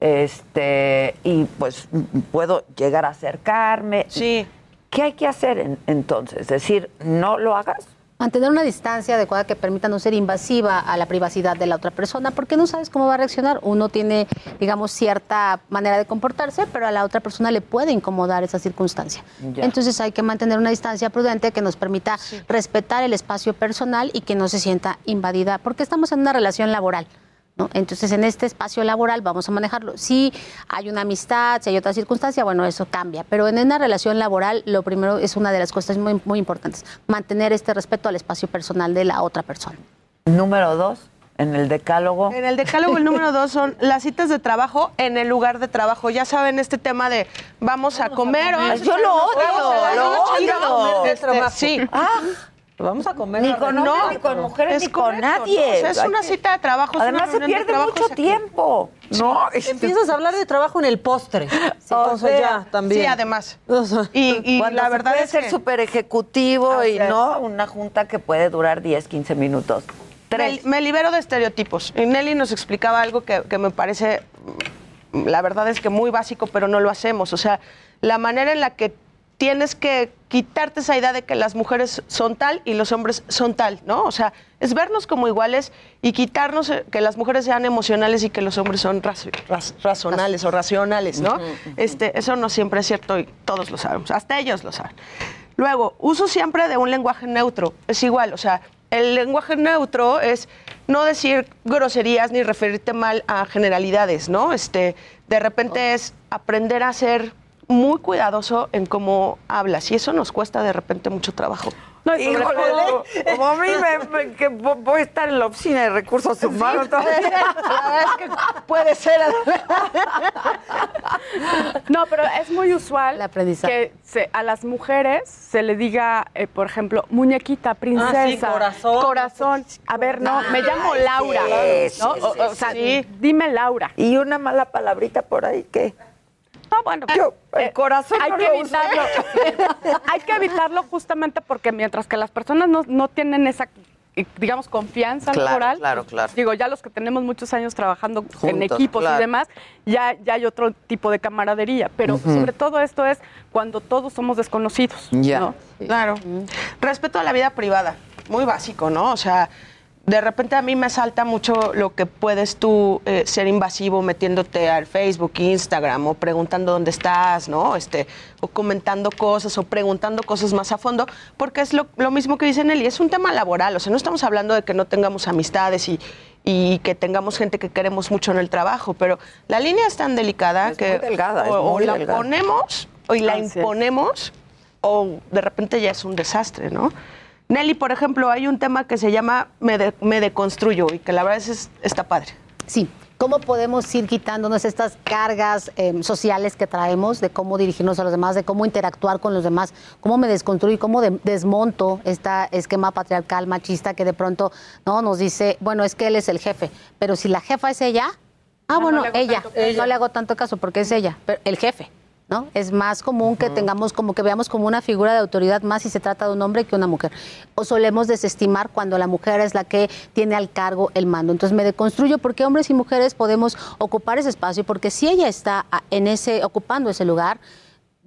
Este y pues puedo llegar a acercarme. Sí. ¿Qué hay que hacer entonces? Es decir, no lo hagas. Mantener una distancia adecuada que permita no ser invasiva a la privacidad de la otra persona, porque no sabes cómo va a reaccionar. Uno tiene, digamos, cierta manera de comportarse, pero a la otra persona le puede incomodar esa circunstancia. Entonces hay que mantener una distancia prudente que nos permita respetar el espacio personal y que no se sienta invadida, porque estamos en una relación laboral. Entonces, en este espacio laboral vamos a manejarlo. Si hay una amistad, si hay otra circunstancia, bueno, eso cambia. Pero en una relación laboral, lo primero es una de las cosas muy, muy importantes, mantener este respeto al espacio personal de la otra persona. Número dos, en el decálogo. En el decálogo el número dos son las citas de trabajo en el lugar de trabajo. Ya saben este tema de vamos a comer. Yo lo odio, lo odio. Sí. Ah. Vamos a comer. Ni con hombres, ni con mujeres, ni con nadie. es una cita de trabajo. Además se pierde mucho tiempo. No, este Empiezas a hablar de trabajo en el postre. o sea, ya, también. Sí, además. y, la verdad puede es ser súper ejecutivo y no una junta que puede durar 10, 15 minutos. Tres. Me, libero de estereotipos. Y Nelly nos explicaba algo que, que me parece, la verdad es que muy básico, pero no lo hacemos. O sea, la manera en la que tienes que quitarte esa idea de que las mujeres son tal y los hombres son tal, ¿no? O sea, es vernos como iguales y quitarnos eh, que las mujeres sean emocionales y que los hombres son razonales o racionales, ¿no? Este, eso no siempre es cierto y todos lo sabemos, hasta ellos lo saben. Luego, uso siempre de un lenguaje neutro, es igual, o sea, el lenguaje neutro es no decir groserías ni referirte mal a generalidades, ¿no? Este, de repente es aprender a ser muy cuidadoso en cómo hablas y eso nos cuesta de repente mucho trabajo. No, Híjole, como a mí me, que voy a estar en la oficina de recursos humanos. la verdad es que puede ser. no, pero es muy usual que a las mujeres se le diga, eh, por ejemplo, muñequita, princesa, ah, corazón. corazón. A ver, no, me llamo Laura. ¿no? o, sea, dime Laura. Y una mala palabrita por ahí, ¿qué? No, bueno, el eh, corazón hay que evitarlo. hay que evitarlo justamente porque mientras que las personas no, tienen esa digamos, confianza laboral. Claro, claro. Digo, ya los que tenemos muchos años trabajando en equipos y demás, ya, ya hay otro tipo de camaradería. Pero sobre todo esto es cuando todos somos desconocidos. Ya. Claro. Respeto a la vida privada, muy básico, ¿no? O sea, de repente a mí me salta mucho lo que puedes tú eh, ser invasivo metiéndote al Facebook, Instagram o preguntando dónde estás, ¿no? Este, o comentando cosas o preguntando cosas más a fondo, porque es lo, mismo que dice Nelly, es un tema laboral, o sea, no estamos hablando de que no tengamos amistades y, que tengamos gente que queremos mucho en el trabajo, pero la línea es tan delicada que o, la ponemos o la imponemos o de repente ya es un desastre, ¿no? Nelly, por ejemplo, hay un tema que se llama Me, deconstruyo y que la verdad es, está padre. Sí, ¿Cómo podemos ir quitándonos estas cargas em, sociales que traemos de cómo dirigirnos a los demás, de cómo interactuar con los demás? ¿Cómo me desconstruyo, cómo desmonto este esquema patriarcal machista que de pronto no nos dice, bueno, es que él es el jefe, pero si la jefa es ella, ah, ah bueno, ella, no le hago tanto caso porque es ella, pero el jefe. ¿No? Es más común que tengamos como que veamos como una figura de autoridad más si se trata de un hombre que una mujer. O solemos desestimar cuando la mujer es la que tiene al cargo el mando. Entonces me deconstruyo porque hombres y mujeres podemos ocupar ese espacio porque si ella está en ese ocupando ese lugar,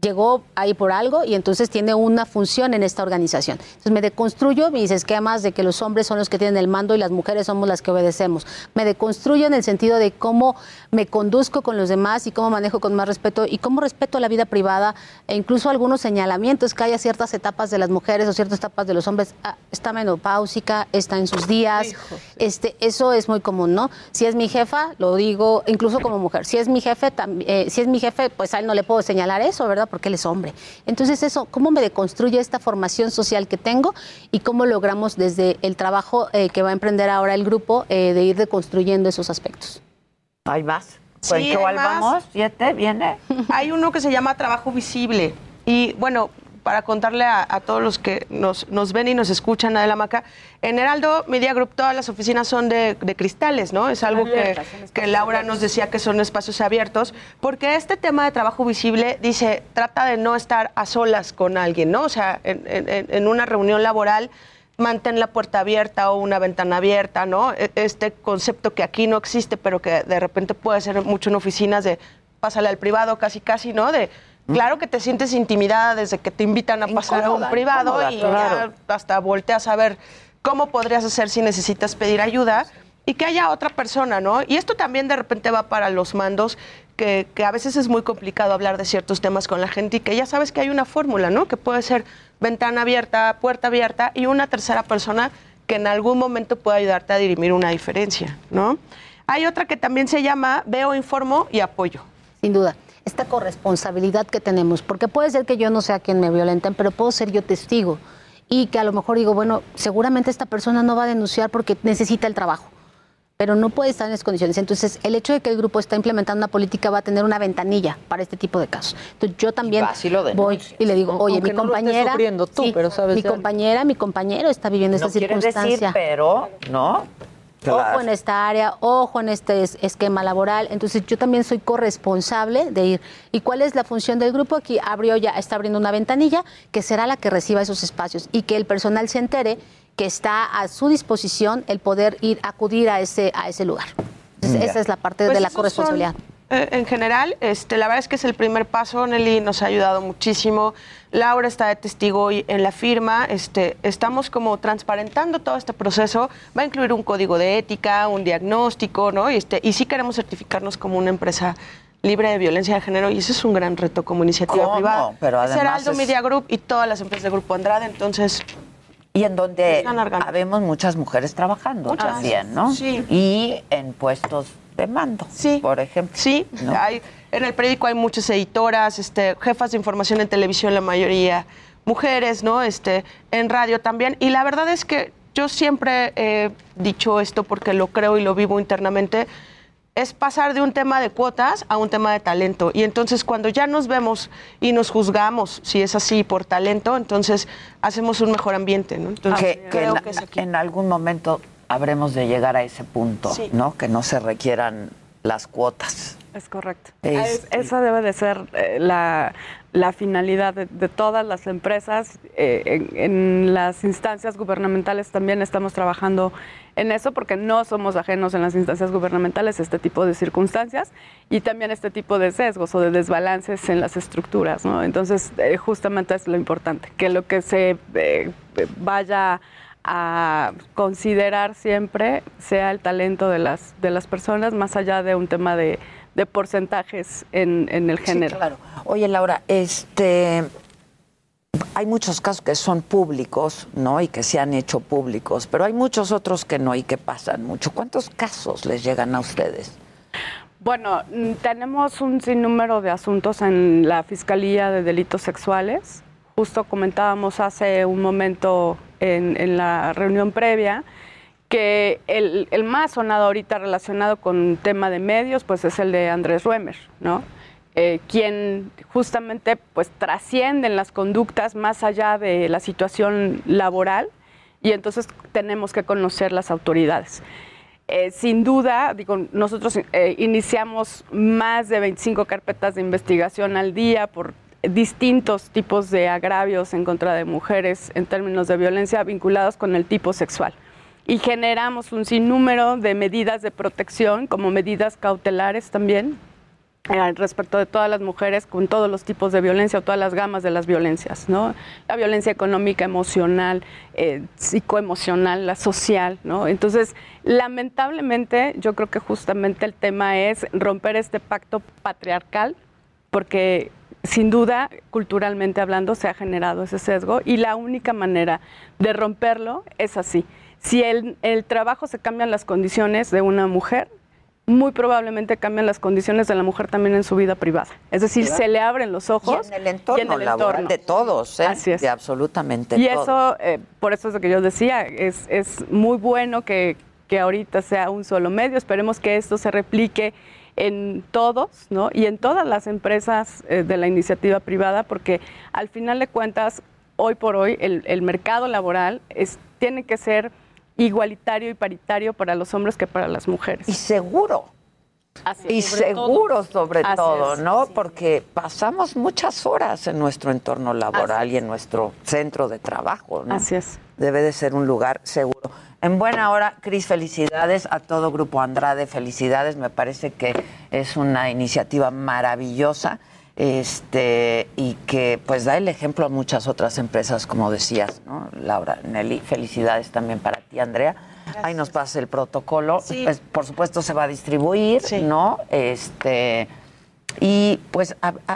llegó ahí por algo y entonces tiene una función en esta organización. Entonces me deconstruyo mis esquemas de que los hombres son los que tienen el mando y las mujeres somos las que obedecemos. Me deconstruyo en el sentido de cómo me conduzco con los demás y cómo manejo con más respeto y cómo respeto la vida privada e incluso algunos señalamientos que haya ciertas etapas de las mujeres o ciertas etapas de los hombres. Ah, está menopáusica, está en sus días. este, eso es muy común, ¿no? Si es mi jefa, lo digo incluso como mujer. Si es mi jefe, eh, si es mi jefe, pues a él no le puedo señalar eso, ¿verdad? Porque él es hombre. Entonces eso, ¿cómo me deconstruye esta formación social que tengo y cómo logramos desde el trabajo eh, que va a emprender ahora el grupo eh, de ir deconstruyendo esos aspectos? Hay más. Pues ¿cuál vamos? ¿Siete? ¿Viene? Hay uno que se llama trabajo visible. Y bueno, para contarle a, todos los que nos, ven y nos escuchan, Adela Maca, en Heraldo Media Group todas las oficinas son de, cristales, ¿no? Es algo que, que, Laura nos decía que son espacios abiertos, porque este tema de trabajo visible dice, trata de no estar a solas con alguien, ¿no? O sea, en, una reunión laboral mantén la puerta abierta o una ventana abierta, ¿no? E, este concepto que aquí no existe, pero que de repente puede ser mucho en oficinas de pásale al privado casi casi, ¿no? De Claro que te sientes intimidada desde que te invitan a pasar a un privado y hasta volteas a ver cómo podrías hacer si necesitas pedir ayuda y que haya otra persona, ¿no? Y esto también de repente va para los mandos, que, que, a veces es muy complicado hablar de ciertos temas con la gente y que ya sabes que hay una fórmula, ¿no? Que puede ser ventana abierta, puerta abierta y una tercera persona que en algún momento pueda ayudarte a dirimir una diferencia, ¿no? Hay otra que también se llama veo, informo y apoyo. Sin duda esta corresponsabilidad que tenemos, porque puede ser que yo no sea quien me violenten, pero puedo ser yo testigo y que a lo mejor digo, bueno, seguramente esta persona no va a denunciar porque necesita el trabajo, pero no puede estar en esas condiciones. Entonces, el hecho de que el grupo está implementando una política va a tener una ventanilla para este tipo de casos. Entonces, yo también voy y le digo, oye, mi compañera, mi compañera, mi compañero está viviendo esta circunstancia. pero, ¿no? Ojo en esta área, ojo en este esquema laboral. Entonces yo también soy corresponsable de ir. ¿Y cuál es la función del grupo? Aquí abrió ya, está abriendo una ventanilla que será la que reciba esos espacios y que el personal se entere que está a su disposición el poder ir, acudir a ese, a ese lugar. esa es la parte de pues la corresponsabilidad. Eh, en general, este, la verdad es que es el primer paso. Nelly nos ha ayudado muchísimo. Laura está de testigo hoy en la firma. Este, estamos como transparentando todo este proceso. Va a incluir un código de ética, un diagnóstico, ¿no? Y, este, y sí queremos certificarnos como una empresa libre de violencia de género y ese es un gran reto como iniciativa privada. Pero además Aldo Media Group y todas las empresas del Grupo Andrade, entonces y en donde habemos muchas mujeres trabajando también, ¿no? Sí. Y en puestos de mando, sí. por ejemplo. Sí, hay, en el periódico hay muchas editoras, este, jefas de información en televisión, la mayoría mujeres, ¿no? Este, en radio también. Y la verdad es que yo siempre he dicho esto porque lo creo y lo vivo internamente es pasar de un tema de cuotas a un tema de talento. Y entonces cuando ya nos vemos y nos juzgamos, si es así por talento, entonces hacemos un mejor ambiente. ¿no? Entonces, que, en, algún momento habremos de llegar a ese punto, ¿no? Que no se requieran las cuotas. Es correcto. esa debe de ser eh, la, finalidad de, todas las empresas. Eh, en, las instancias gubernamentales también estamos trabajando en eso porque no somos ajenos en las instancias gubernamentales a este tipo de circunstancias y también este tipo de sesgos o de desbalances en las estructuras. ¿no? Entonces, eh, justamente es lo importante, que lo que se vaya a considerar siempre sea el talento de las, de las personas, más allá de un tema de de porcentajes en, en el género. claro. Oye, Laura, este hay muchos casos que son públicos, ¿no? Y que se han hecho públicos, pero hay muchos otros que no y que pasan mucho. ¿Cuántos casos les llegan a ustedes? Bueno, mm, tenemos un sinnúmero de asuntos en la Fiscalía de Delitos Sexuales. Justo comentábamos hace un momento en, en la reunión previa que el, el, más sonado ahorita relacionado con tema de medios, pues es el de Andrés Ruemer, ¿no? Eh, quien justamente pues trasciende en las conductas más allá de la situación laboral y entonces tenemos que conocer las autoridades. Eh, sin duda, digo, nosotros eh, iniciamos más de 25 carpetas de investigación al día por distintos tipos de agravios en contra de mujeres en términos de violencia vinculados con el tipo sexual y generamos un sinnúmero de medidas de protección, como medidas cautelares también, eh, respecto de todas las mujeres con todos los tipos de violencia o todas las gamas de las violencias, ¿no? La violencia económica, emocional, eh, psicoemocional, la social, ¿no? Entonces, lamentablemente, yo creo que justamente el tema es romper este pacto patriarcal, porque sin duda, culturalmente hablando, se ha generado ese sesgo y la única manera de romperlo es así si el, el trabajo se cambian las condiciones de una mujer, muy probablemente cambian las condiciones de la mujer también en su vida privada. Es decir, se le abren los ojos. Y en el entorno, laboral de todos, ¿eh? Así es. De absolutamente y eso, eh, por eso es lo que yo decía, es, es muy bueno que, que, ahorita sea un solo medio. Esperemos que esto se replique en todos, ¿no? Y en todas las empresas eh, de la iniciativa privada, porque al final de cuentas, hoy por hoy, el, el mercado laboral es, tiene que ser igualitario y paritario para los hombres que para las mujeres. Y seguro. y seguro sobre todo, ¿no? Porque pasamos muchas horas en nuestro entorno laboral y en nuestro centro de trabajo, ¿no? Así es. Debe de ser un lugar seguro. En buena hora, Cris, felicidades a todo Grupo Andrade, felicidades. Me parece que es una iniciativa maravillosa este y que pues da el ejemplo a muchas otras empresas, como decías, ¿no? Laura, Nelly, felicidades también para ti, Andrea. Ahí nos pasa el protocolo. Pues, por supuesto se va a distribuir, ¿no? Este y pues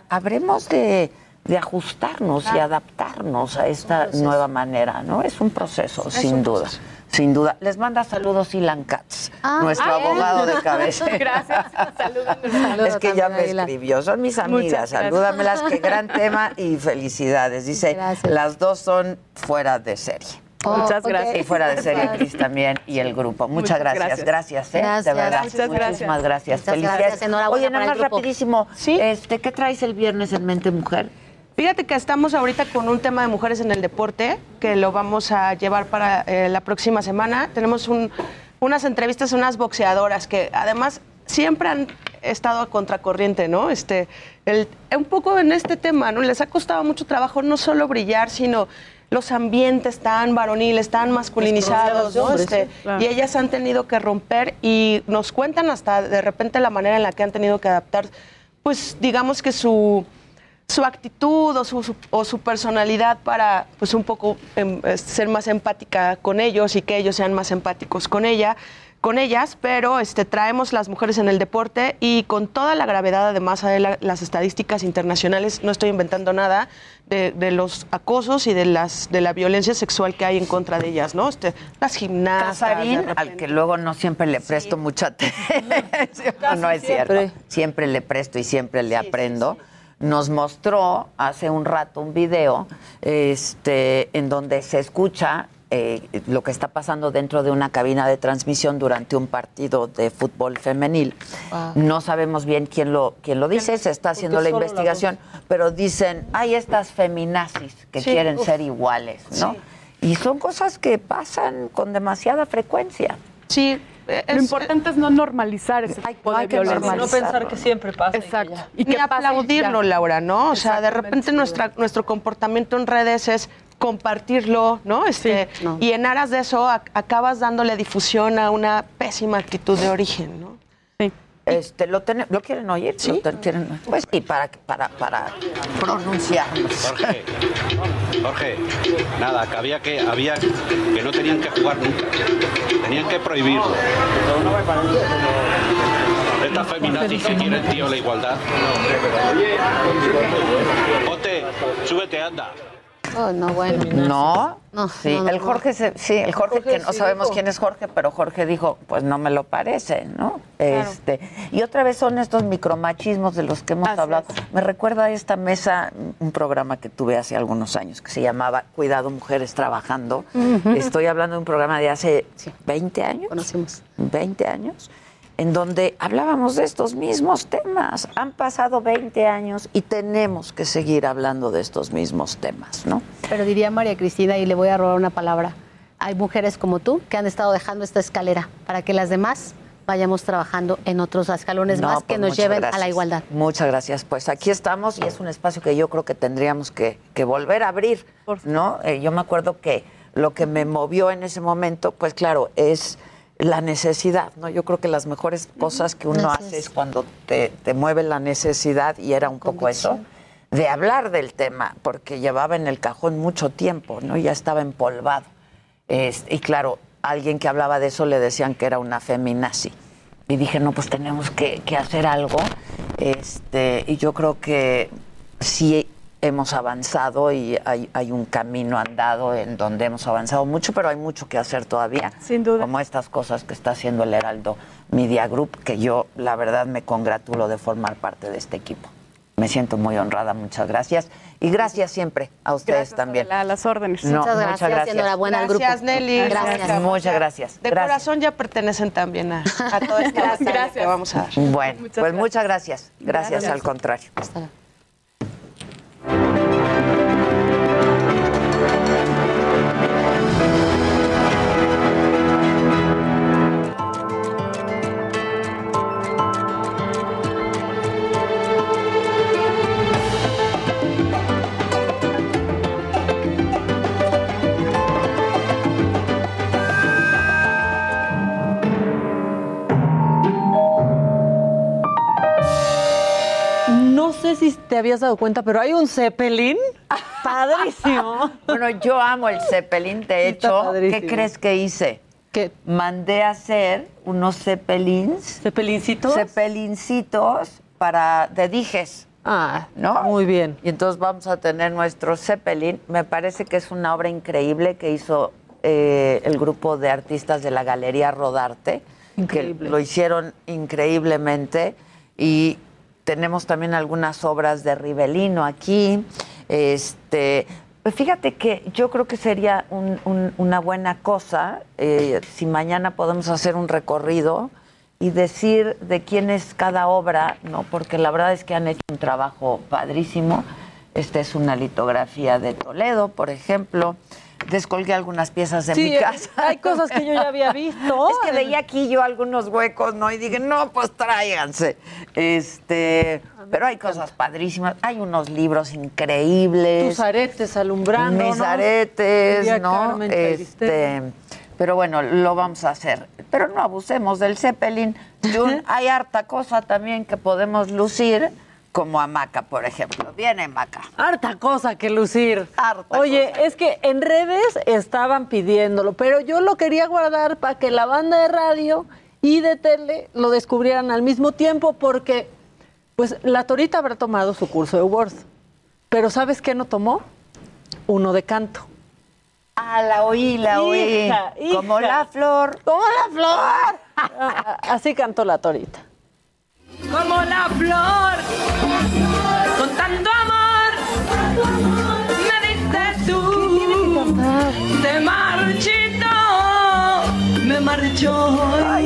habremos de, ajustarnos y adaptarnos a esta nueva manera, ¿no? Es un proceso, sin duda sin duda. Les manda saludos Ilan Katz, ah, nuestro abogado de cabeza. Gracias. Saludos. Es que ya me escribió. Son mis amigas. Salúdamelas. Qué gran tema y felicidades. Dice, las dos son fuera de serie. Oh, muchas gracias. Y fuera de serie, Cris también y el grupo. Muchas, gracias. Gracias, ¿eh? de verdad. Muchas gracias. Muchísimas gracias. Felicidades. Oye, nada más rapidísimo. ¿Sí? Este, ¿Qué traes el viernes en Mente Mujer? Fíjate que estamos ahorita con un tema de mujeres en el deporte que lo vamos a llevar para eh, la próxima semana. Tenemos unas entrevistas a unas boxeadoras que además siempre han estado a contracorriente, ¿no? Este, un poco en este tema, ¿no? Les ha costado mucho trabajo no solo brillar, sino los ambientes tan varoniles, tan masculinizados, ¿no? Este, y ellas han tenido que romper y nos cuentan hasta de repente la manera en la que han tenido que adaptar, pues digamos que su su actitud o su, o su, personalidad para pues un poco em, ser más empática con ellos y que ellos sean más empáticos con ella. con ellas, pero este, traemos las mujeres en el deporte y con toda la gravedad, además de las estadísticas internacionales, no estoy inventando nada, de, los acosos y de las de la violencia sexual que hay en contra de ellas, ¿no? Este, las gimnastas. al que luego no siempre le presto mucha atención. no, es cierto. Siempre le presto y siempre le aprendo. Nos mostró hace un rato un video este, en donde se escucha eh, lo que está pasando dentro de una cabina de transmisión durante un partido de fútbol femenil. No sabemos bien quién lo, quién lo dice, se está haciendo la investigación, pero dicen, hay estas feminazis que quieren ser iguales, ¿no? Y son cosas que pasan con demasiada frecuencia. Sí, lo importante es no normalizar ese tipo de violencia. No pensar que siempre pasa. Exacto. Y, que aplaudirlo, Laura, ¿no? O sea, de repente nuestra, nuestro comportamiento en redes es compartirlo, ¿no? Este, Y en aras de eso acabas dándole difusión a una pésima actitud de origen, ¿no? Este, ¿lo, ¿Lo quieren oír? ¿Sí? quieren? Pues sí, para, para, para pronunciarnos. Jorge, Jorge, nada, que había que, había que no tenían que jugar nunca. Tenían que prohibirlo. Esta feminazi que quiere el tío la igualdad. Ote, súbete, anda. Oh, no, bueno. No, no sí, el Jorge, sí, el Jorge, que no sabemos quién es Jorge, pero Jorge dijo, pues no me lo parece, ¿no? Este, y otra vez son estos micromachismos de los que hemos hablado. Me recuerda a esta mesa, un programa que tuve hace algunos años que se llamaba Cuidado Mujeres Trabajando. Estoy hablando de un programa de hace 20 años. Conocimos. 20 años en donde hablábamos de estos mismos temas. Han pasado 20 años y tenemos que seguir hablando de estos mismos temas, ¿no? Pero diría María Cristina, y le voy a robar una palabra, hay mujeres como tú que han estado dejando esta escalera para que las demás vayamos trabajando en otros escalones más que pues nos lleven a la igualdad. Muchas gracias. Pues aquí estamos y es un espacio que yo creo que tendríamos que, volver a abrir, ¿no? Eh, yo me acuerdo que lo que me movió en ese momento, pues claro, es la necesidad, ¿no? Yo creo que las mejores cosas que uno hace es cuando te, mueve la necesidad, y era un poco eso, de hablar del tema, porque llevaba en el cajón mucho tiempo, ¿no? Ya estaba empolvado. y claro, alguien que hablaba de eso le decían que era una feminazi. Y dije, no, pues tenemos que, que hacer algo. Este, y yo creo que sí hemos avanzado y hay, un camino andado en donde hemos avanzado mucho, pero hay mucho que hacer todavía. Sin duda. Como estas cosas que está haciendo el Heraldo Media Group, que yo la verdad me congratulo de formar parte de este equipo. Me siento muy honrada, muchas gracias. Y gracias siempre a ustedes también. A las órdenes. muchas gracias. Muchas gracias. Enhorabuena al grupo. Gracias, Nelly. Gracias. Muchas gracias. De corazón ya pertenecen también a, a todo este gracias. que vamos a dar. Bueno, pues muchas gracias. Gracias, al contrario. Hasta thank you si te habías dado cuenta, pero hay un Zeppelin padrísimo. bueno, yo amo el Zeppelin. De hecho, ¿qué crees que hice? Que mandé a hacer unos Zeppelins. ¿Zeppelincitos? Zeppelincitos para de dijes. Ah, ¿no? Muy bien. Y entonces vamos a tener nuestro Zeppelin. Me parece que es una obra increíble que hizo eh, el grupo de artistas de la Galería Rodarte. Increíble. Que lo hicieron increíblemente. Y tenemos también algunas obras de Rivelino aquí. Este, pues fíjate que yo creo que sería una buena cosa eh, si mañana podemos hacer un recorrido y decir de quién es cada obra, ¿no? Porque la verdad es que han hecho un trabajo padrísimo. Esta es una litografía de Toledo, por ejemplo descolgué algunas piezas de mi casa. Hay cosas que yo ya había visto. es que veía aquí yo algunos huecos, ¿no? Y dije, no, pues tráiganse. Este, pero hay cosas padrísimas. Hay unos libros increíbles. Tus aretes alumbrando. Mis aretes, ¿no? Este, pero bueno, lo vamos a hacer. Pero no abusemos del Zeppelin. hay harta cosa también que podemos lucir como a Maca, por ejemplo. Viene Maca. Harta cosa que lucir. Oye, es que en redes estaban pidiéndolo, pero yo lo quería guardar para que la banda de radio y de tele lo descubrieran al mismo tiempo porque pues la Torita habrá tomado su curso de Word. Pero ¿sabes qué no tomó? Uno de canto. Ah, la oí, la oí. Como la flor. Como la flor. Así cantó la Torita. Como la flor, con tanto amor, me diste tú, te marchito, me marchó y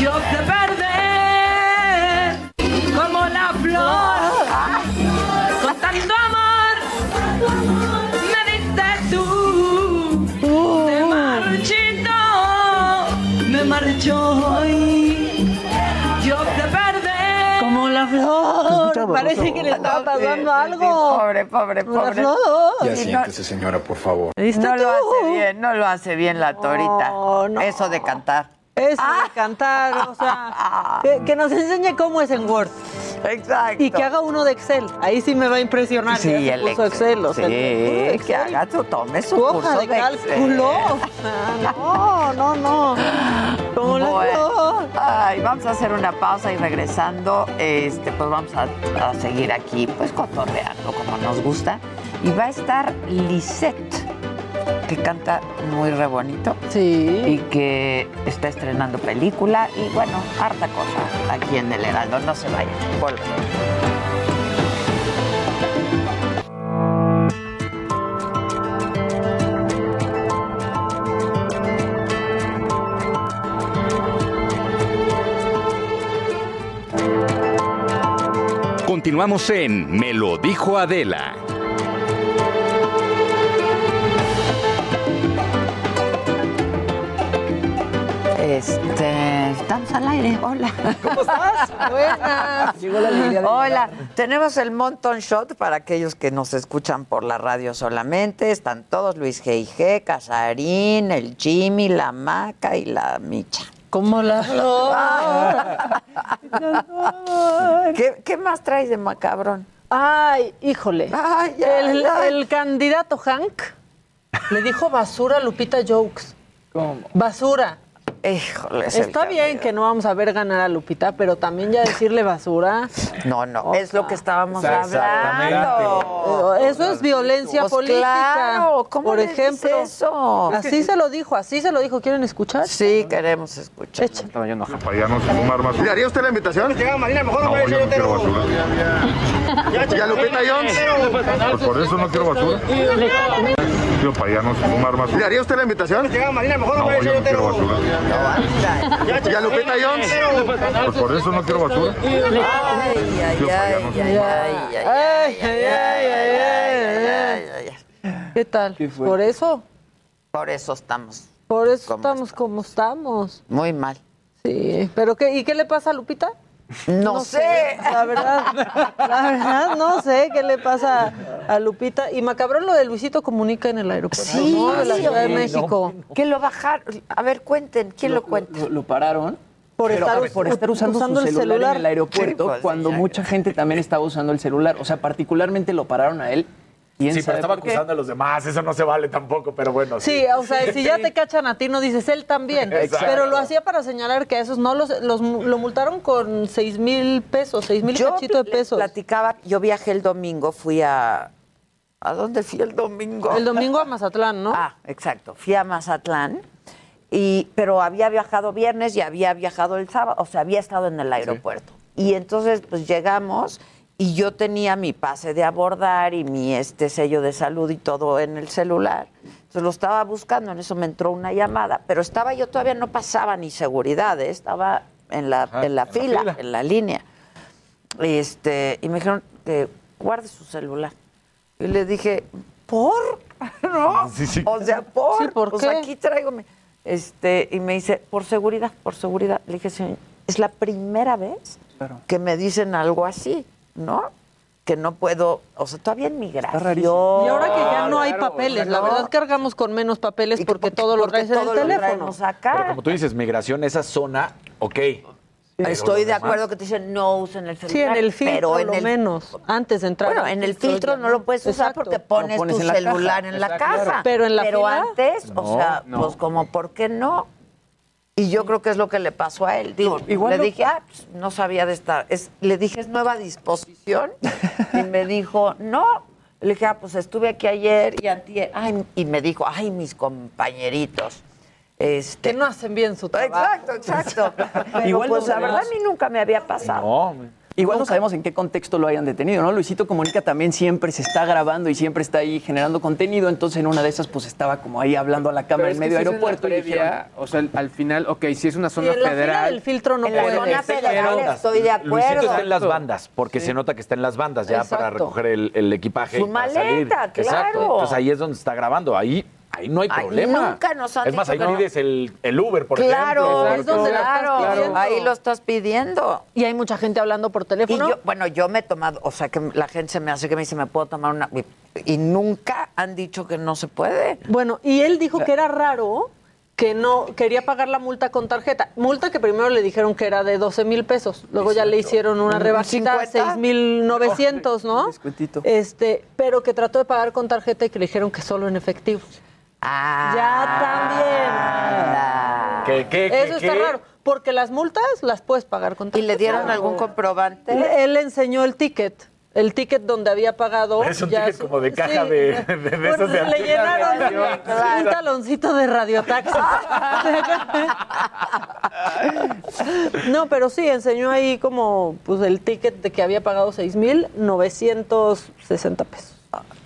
yo te perdí, como la flor, con tanto amor, me diste tú, te marchito, me marchó y yo te perdí. La flor. Parece que le estaba pasando algo. Pobre, pobre, pobre. flor. Ya no- siéntese, señora, por favor. ¿Viste No tú? lo hace bien, no lo hace bien la torita. Eso de cantar. Eso de cantar, o sea, que, que nos enseñe cómo es en Word. Exacto. Y que haga uno de Excel. Ahí sí me va a impresionar. Sí, se el puso Excel. o sea, Sí, el puro que Excel. haga tu, tome su curso de cálculo. Excel. No, no, no. Bueno, flor. ay, vamos a hacer una pausa y regresando, este, pues vamos a, a seguir aquí, pues cotorreando como nos gusta. Y va a estar Lisette, que canta muy re bonito. Sí. Y que está estrenando película y bueno, harta cosa aquí en El Heraldo. No se vayan, volvemos. Continuamos en Me lo dijo Adela. Este, estamos al aire. Hola. ¿Cómo estás? Buenas. Llegó la alegría de Hola, tenemos el Monton Shot para aquellos que nos escuchan por la radio solamente. Están todos, Luis G.I.G., Casarín, el Jimmy, la Maca y la Micha. Como la flor. ¿Qué, qué más traes de macabrón? Ay, híjole. Ay, el, ay. el candidato Hank le dijo basura a Lupita Jokes. ¿Cómo? Basura. Híjole, Está bien que no vamos a ver ganar a Lupita, pero también ya decirle basura. No, no, es lo que estábamos hablando. Eso es violencia Pues política. claro, ¿cómo Por ejemplo, eso? así se lo dijo, así se lo dicho. ¿Quieren escuchar? Sí, queremos escuchar. Para allá no fumar más. ¿Le haría usted la invitación? Llega Marina, mejor no, yo no quiero basura. ¿Y a Lupita Jones? Pues por eso no quiero basura. Para allá no fumar más. ¿Le haría usted la invitación? Marina, mejor No, yo no quiero basura. ¿Y a Lupita Jones? Pues por eso no quiero basura. ¿Qué tal? Por eso, Por eso estamos por eso ¿Cómo estamos como estamos. muy mal. Sí, pero qué, ¿y qué le pasa a Lupita? No, sé. La verdad, la verdad no sé qué le pasa a Lupita. Y macabrón lo de Luisito Comunica en el aeropuerto, Sí, ¿no? De la sí, Ciudad de no. México. Que lo bajaron. A ver, cuenten. ¿Quién lo, cuenta? Lo, lo pararon. Por Pero, estar a ver, por estar usando, usando su el celular, en el aeropuerto pues, cuando mucha gente también estaba usando el celular. O sea, particularmente lo pararon a él. ¿Quién Sí, pero estaba por qué? acusando a los demás. Eso no se vale tampoco, pero bueno. Sí, o sea, si ya te cachan a ti, no dices él también. Exacto. Pero lo hacía para señalar que a esos no los, los lo multaron con seis mil pesos, seis mil Yo cachito de pesos. platicaba, yo viajé el domingo, fui a... ¿A dónde fui el domingo? El domingo a Mazatlán, ¿no? Ah, exacto. Fui a Mazatlán, y, pero había viajado viernes y había viajado el sábado, o sea, había estado en el aeropuerto. Y entonces, pues llegamos y yo tenía mi pase de abordar y mi este sello de salud y todo en el celular. Entonces lo estaba buscando, en eso me entró una llamada, pero estaba yo todavía no pasaba ni seguridad, ¿eh? estaba en la, en la fila, en la línea. Este, y me dijeron que guarde su celular. Y le dije, ¿por? ¿No? Sí, sí. O sea, ¿por? Sí, ¿por pues qué? aquí traigo mi- Este, y me dice, por seguridad, por seguridad. Le dije, señor, es la primera vez que me dicen algo así, ¿no? Que no puedo, o sea, todavía en migración. Y ahora que ya no hay papeles, la verdad cargamos con menos papeles porque todo lo porque traes en el teléfono. acá. Pero como tú dices, migración, esa zona, ok. Estoy de acuerdo que te dicen no usen el celular. Sí, en el filtro, pero en lo el, menos, antes de entrar. Bueno, en el filtro no lo puedes usar Exacto. porque pones, pones tu en la celular caja. en la. Claro. Pero en la fila, antes, o sea, no. pues como, ¿por qué no? Y yo creo que es lo que le pasó a él. Digo, Igual le lo- dije, ah, pues, no sabía de estar. Es, le dije, ¿es nueva disposición? y me dijo, no. Le dije, ah, pues estuve aquí ayer y antier. Ay, y me dijo, ay, mis compañeritos. Este, Que no hacen bien su trabajo. Exacto, exacto. Pero, Igual pues la verdad a mí nunca me había pasado. No, Igual no sabemos en qué contexto lo hayan detenido, ¿no? Luisito Comunica también siempre se está grabando y siempre está ahí generando contenido, entonces en una de esas pues estaba como ahí hablando a la cámara en medio aeropuerto y dijeron, o sea, al- al final, ok, si es una zona en la fila federal. del filtro no En la puede. zona federal estoy de Luisito acuerdo. está en las bandas, porque se nota que está en las bandas ya para recoger el, el equipaje. Su maleta, salir. claro. Exacto. Entonces ahí es donde está grabando. Ahí, ahí no hay Ahí problema. nunca nos han es más, ahí que no. pides el, el Uber, por claro, ejemplo. es donde Claro, claro, claro. ahí lo estás pidiendo. Y hay mucha gente hablando por Y teléfono. yo, bueno, yo me he tomado, o sea, que la gente se me hace que me dice, ¿me puedo tomar una? Y, nunca han dicho que no se puede. Bueno, y él dijo que era raro que no quería pagar la multa con tarjeta. Multa que primero le dijeron que era de 12 mil pesos. Luego ya le hicieron una ¿Un rebajita 50? 6 mil 900, ¿no? descuentito. Este, pero que trató de pagar con tarjeta y que le dijeron que solo en efectivo. Ah, Ya ¿Qué, qué, también. qué, Eso está qué? raro. Porque las multas las puedes pagar con ¿Y tarjeta. le dieron algún comprobante? Le- Él enseñó el ticket. El ticket donde había pagado. Es un ya ticket su- como de caja Sí. de, de, de Bueno, esos de le llenaron Claro. un taloncito de radiotaxi. no, pero sí, enseñó ahí como pues el ticket de que había pagado 6,960 pesos.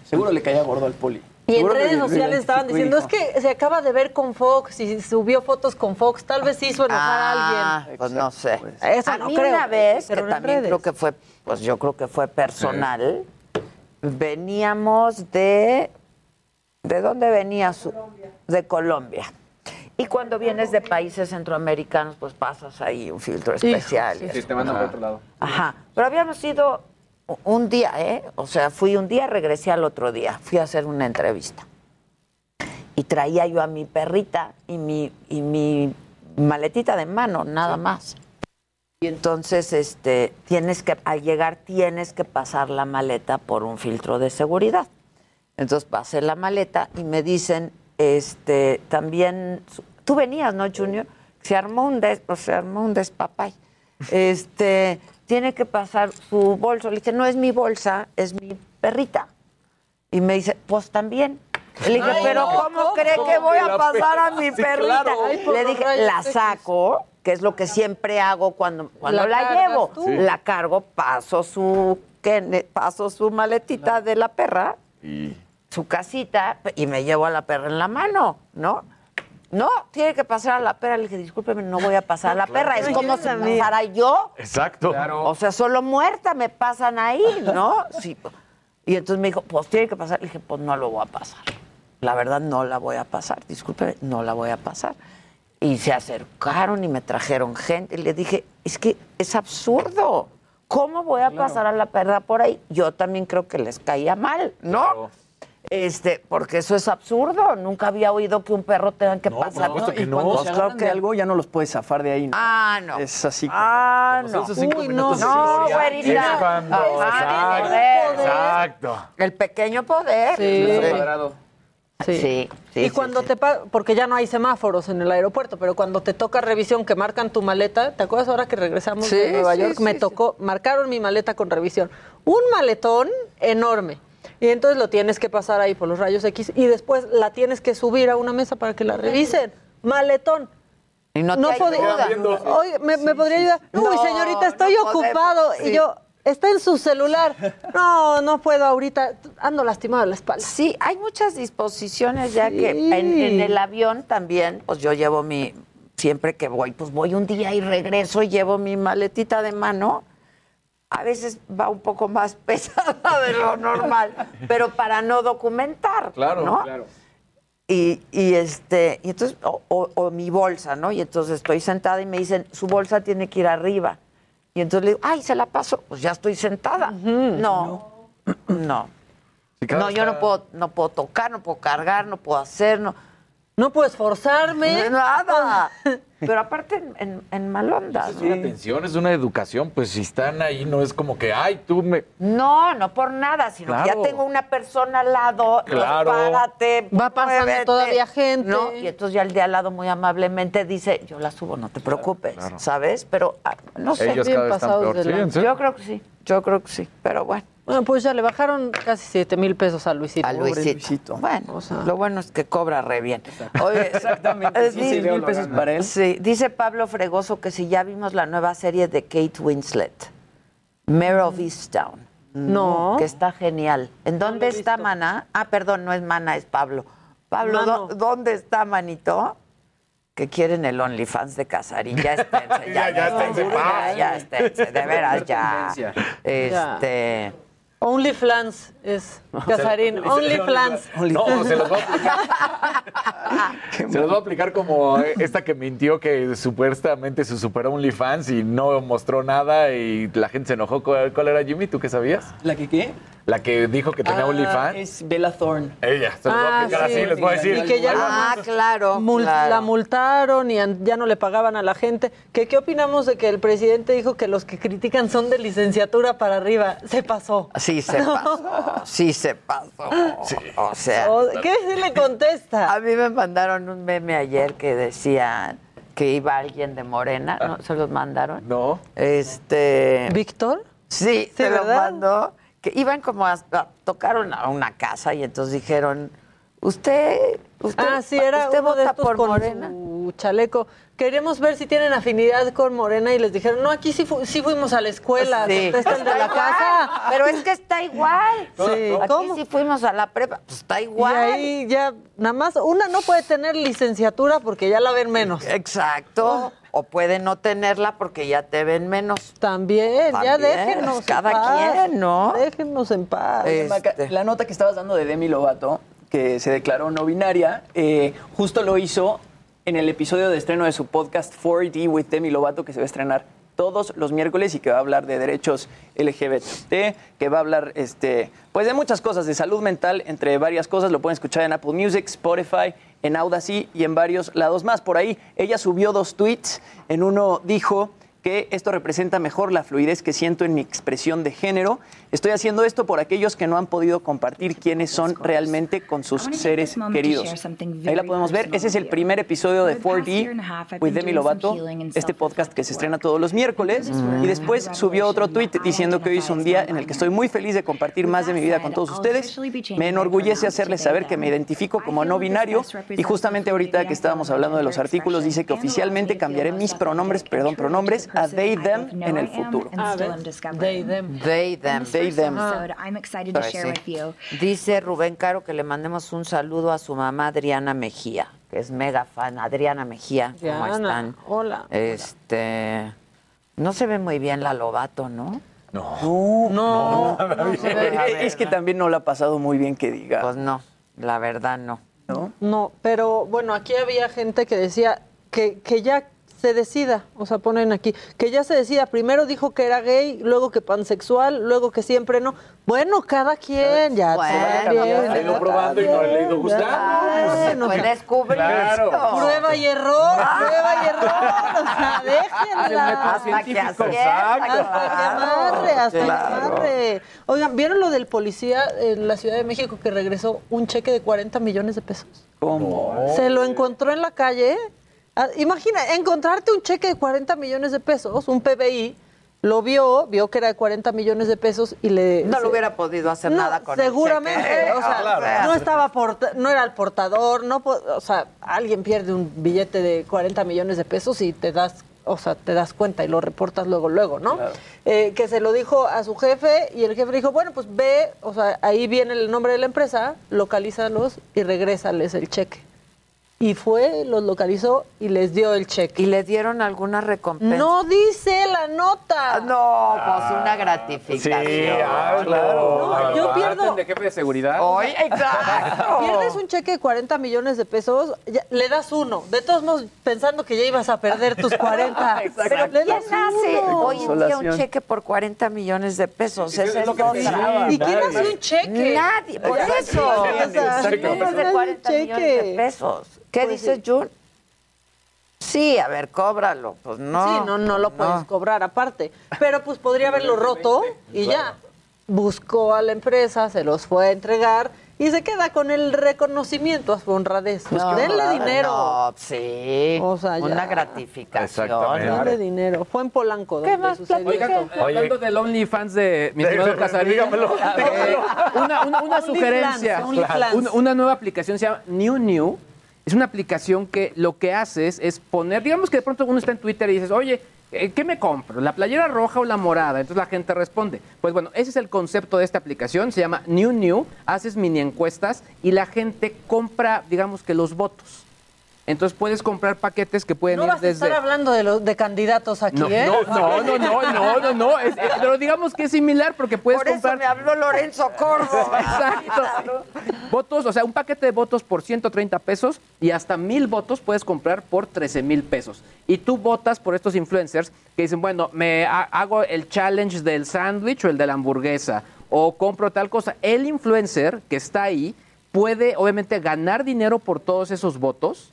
seguro le caía gordo al poli. Y en redes sociales estaban diciendo, es que se acaba de ver con Fox y subió fotos con Fox, tal vez hizo enojar a Ah, alguien. pues no sé. Eso a no mí creo, una vez, que pero en también redes. creo que fue, pues yo creo que fue personal, veníamos de... ¿De dónde venías? su- De Colombia. Y cuando vienes de países centroamericanos, pues pasas ahí un filtro especial. Sí, eso. te mandan por otro lado. Ajá. Pero habíamos ido un día, ¿eh? O sea, fui un día, regresé al otro día. Fui a hacer una entrevista. Y traía yo a mi perrita y mi, y mi maletita de mano, nada más. Y entonces, este, tienes que, al llegar, tienes que pasar la maleta por un filtro de seguridad. Entonces pasé la maleta y me dicen, este, también, tú venías, ¿no, Junior? Se armó un des, o se armó un despapay. Este, tiene que pasar su bolso. Le dije, no es mi bolsa, es mi perrita. Y me dice, pues también. Le dije, Ay, pero no, ¿cómo, ¿cómo? cree que voy a pasar a mi Sí, perrita? claro. Ay, por Le dije, rayos la X. saco, que es lo que siempre hago cuando, cuando La llevo. tú. La cargo, paso su, ¿qué? paso su maletita de la perra, su casita, y me llevo a la perra en la mano, ¿no? No, tiene que pasar a la perra. Le dije, discúlpeme, no voy a pasar a la perra. Es como si pasara yo. Exacto. O sea, solo muerta me pasan ahí, ¿no? Sí. Y entonces me dijo, pues tiene que pasar. Le dije, pues no lo voy a pasar. La verdad, no la voy a pasar. Discúlpeme, no la voy a pasar. Y se acercaron y me trajeron gente. Y le dije, es que es absurdo. ¿Cómo voy a pasar a la perra por ahí? Yo también creo que les caía mal, ¿no? Este, porque eso es absurdo. Nunca había oído que un perro tenga que pasar. "No", y cuando se agarran de algo ya no los puedes zafar de ahí. ¿no? Ah, no. Es así. Ah, no. esos cinco Uy, no. No, güerita. Es cuando- Ajá, exacto. El pequeño poder. Sí. Cuadrado. Sí. sí, y sí, cuando sí. te pa- porque ya no hay semáforos en el aeropuerto, pero cuando te toca revisión que marcan tu maleta, ¿te acuerdas ahora que regresamos Sí, de Nueva sí, York? sí, me sí. tocó, marcaron mi maleta con revisión. Un maletón enorme. Y entonces lo tienes que pasar ahí por los rayos X y después la tienes que subir a una mesa para que la revisen. Maletón. Y no, te podía. ayuda. Oye, ¿me, me podría ayudar? Uy, No, señorita, estoy no ocupado. podemos, sí. Y yo, está en su celular. No, no puedo ahorita. Ando lastimado de la espalda. Sí, hay muchas disposiciones ya Sí. que en, en el avión también, pues yo llevo mi, siempre que voy, pues voy un día y regreso y llevo mi maletita de mano. A veces va un poco más pesada de lo normal, pero para no documentar, ¿no? claro. Y, y, este, y entonces, o, o- o mi bolsa, ¿no? Y entonces estoy sentada y me dicen, su bolsa tiene que ir arriba. Y entonces le digo, ay, se la paso. Pues ya estoy sentada. No, no. Cada No, yo no puedo, no puedo tocar, no puedo cargar, no puedo hacer, no. No puedes forzarme. Nada. Pero aparte en, en, en mal onda, Es ¿no? una atención, es una educación. Pues si están ahí, no es como que, ay, tú me. No, no por nada, sino que ya tengo una persona al lado, Claro. párate, Va pasando muévete, todavía gente. ¿no? Y entonces ya el de al lado muy amablemente dice, yo la subo, no te preocupes, ¿sabes? Pero ah, no sé. Ellos cada vez están peor. de. Yo creo que sí, yo creo que sí, pero bueno. Bueno, pues ya le bajaron casi 7 mil pesos a Luisito. A Luisito. Bueno, lo bueno es que cobra re bien. Oye, Exactamente, eh, 15 di- mil pesos para él. Sí, dice Pablo Fregoso que si ya vimos la nueva serie de Kate Winslet, Mare of Easttown. No. Que está genial. ¿En dónde está Mana? Ah, perdón, no es Mana, es Pablo. Pablo, Mano. ¿dó- ¿dónde está Manito? Que quieren el OnlyFans de Casarín. Ya esténse, ya, Ya, ya esténse, ya, ya esténse, de veras, ya. Este. OnlyFans es Casarín. OnlyFans. No, se los voy a aplicar. se los voy a aplicar como esta que mintió que supuestamente su super OnlyFans y no mostró nada y la gente se enojó. ¿Cuál, cuál era Jimmy? ¿Tú qué sabías? ¿La que qué? La que dijo que tenía Ah, OnlyFans. Es Bella Thorne. Ella, se los voy a Ah, aplicar sí. así, les voy a decir. Y que ya Ah, claro, Mul- claro. La multaron y ya no le pagaban a la gente. ¿Qué, ¿Qué opinamos de que el presidente dijo que los que critican son de licenciatura para arriba? Se pasó. Sí se pasó, sí se pasó. O sea, ¿Qué se le contesta? a mí me mandaron un meme ayer que decían que iba alguien de Morena, ¿no? ¿Se los mandaron? No. Este... ¿Víctor? Sí, se lo ¿verdad? mandó. Que iban como a, a tocar una, una casa y entonces dijeron, usted, usted, Ah, sí, era usted uno de vota estos por con Morena. su chaleco. Queremos ver si tienen afinidad con Morena y les dijeron, no, aquí sí, fu- sí fuimos a la escuela. Sí. Contesta el de la igual, casa. Pero es que está igual. Sí, Aquí ¿cómo? sí fuimos a la prepa, pues está igual. Y ahí ya, nada más, una no puede tener licenciatura porque ya la ven menos. Exacto. O puede no tenerla porque ya te ven menos. También, ya déjenos. en cada paz. quien, ¿no? Déjenos en paz. Este. La nota que estabas dando de Demi Lovato, que se declaró no binaria, eh, justo lo hizo en el episodio de estreno de su podcast 4D with Demi Lovato, que se va a estrenar todos los miércoles y que va a hablar de derechos LGBT, que va a hablar este, pues de muchas cosas, de salud mental, entre varias cosas. Lo pueden escuchar en Apple Music, Spotify, en Audacy y en varios lados más. Por ahí ella subió dos tweets. En uno dijo que esto representa mejor la fluidez que siento en mi expresión de género. Estoy haciendo esto por aquellos que no han podido compartir quiénes son realmente con sus seres queridos. Ahí la podemos ver. Ese es el primer episodio de 4D with Demi Lovato, este podcast que se estrena todos los miércoles. Y después subió otro tweet diciendo que hoy es un día en el que estoy muy feliz de compartir más de mi vida con todos ustedes. Me enorgullece hacerles saber que me identifico como no binario y justamente ahorita que estábamos hablando de los artículos dice que oficialmente cambiaré mis pronombres, perdón, pronombres a they, them en el futuro. They, them. They, them. Dice Rubén Caro que le mandemos un saludo a su mamá Adriana Mejía, que es mega fan. Adriana Mejía, ¿cómo Diana, están? hola. Este, no se ve muy bien la Lobato, ¿no? No, no, es que también no la ha pasado muy bien que diga. Pues no, la verdad no. ¿No? No, pero bueno, aquí había gente que decía que, que ya se decida, o sea, ponen aquí, que ya se decida. Primero dijo que era gay, luego que pansexual, luego que siempre no. Bueno, cada quien, ya. Bueno, Ha ido probando y no le ha ido gustando. Bueno, descubrir Claro. Prueba y error, prueba y error. O sea, déjenla. Hasta que amarre, hasta que amarre. Oigan, ¿vieron lo del policía en la Ciudad de México que regresó un cheque de 40 millones de pesos? ¿Cómo? Se lo encontró en la calle. Ah, Imagina, encontrarte un cheque de 40 millones de pesos, un PBI, lo vio, vio que era de 40 millones de pesos y le... No se- lo hubiera podido hacer No, nada con el seguramente, cheque. o sea, Ah, claro. no estaba porta- no era el portador, no, o sea, alguien pierde un billete de 40 millones de pesos y te das, o sea, te das cuenta y lo reportas luego, luego, ¿no? Eh, que se lo dijo a su jefe y el jefe dijo, bueno, pues ve, o sea, ahí viene el nombre de la empresa, localízalos y regrésales el cheque. Y fue, los localizó y les dio el cheque. ¿Y le dieron alguna recompensa? No dice la nota. No, pues una gratificación. Sí, ah, claro. No, yo pierdo. de jefe de seguridad. Oye, exacto. Pierdes un cheque de 40 millones de pesos, ya- le das uno. De todos modos, pensando que ya ibas a perder tus 40. Pero le ¿quién das hace uno. hoy en día un cheque por 40 millones de pesos? Es Esa es lo que pensaba. ¿Y quién Nadie. hace un cheque? Nadie, por Exacto. eso. Menos de ¿quién 40 hace un millones de cheque? pesos. ¿Qué Pues dices, Jun? Sí, a ver, cóbralo. Pues no. sí, no, no lo puedes cobrar aparte. Pero pues podría haberlo roto y ya. Buscó a la empresa, se los fue a entregar y se queda con el reconocimiento a su honradez. Pues No, denle dinero. No, sí. O sea, ya. Una gratificación. Denle dinero. Fue en Polanco. ¿Qué donde más sucedió Oiga, esto. hablando del OnlyFans de mi estimado Casarín, dígamelo, una, una- una sugerencia, una nueva aplicación se llama New New. Es una aplicación que lo que haces es poner, digamos que de pronto uno está en Twitter y dices, oye, eh, ¿qué me compro? ¿La playera roja o la morada? Entonces la gente responde. Pues bueno, ese es el concepto de esta aplicación, se llama New New, haces mini encuestas y la gente compra, digamos que los votos. Entonces puedes comprar paquetes que pueden No ir vas desde... estar hablando de los de candidatos aquí, No, ¿eh? no, no, no, no, no, no, no, es- pero digamos que es similar porque puedes Por eso comprar me habló Lorenzo Córdoba. Exacto. votos, o sea, un paquete de votos por 130 pesos y hasta mil votos puedes comprar por 13 mil pesos. Y tú votas por estos influencers que dicen, bueno, me ha- hago el challenge del sándwich o el de la hamburguesa o compro tal cosa. El influencer que está ahí puede obviamente ganar dinero por todos esos votos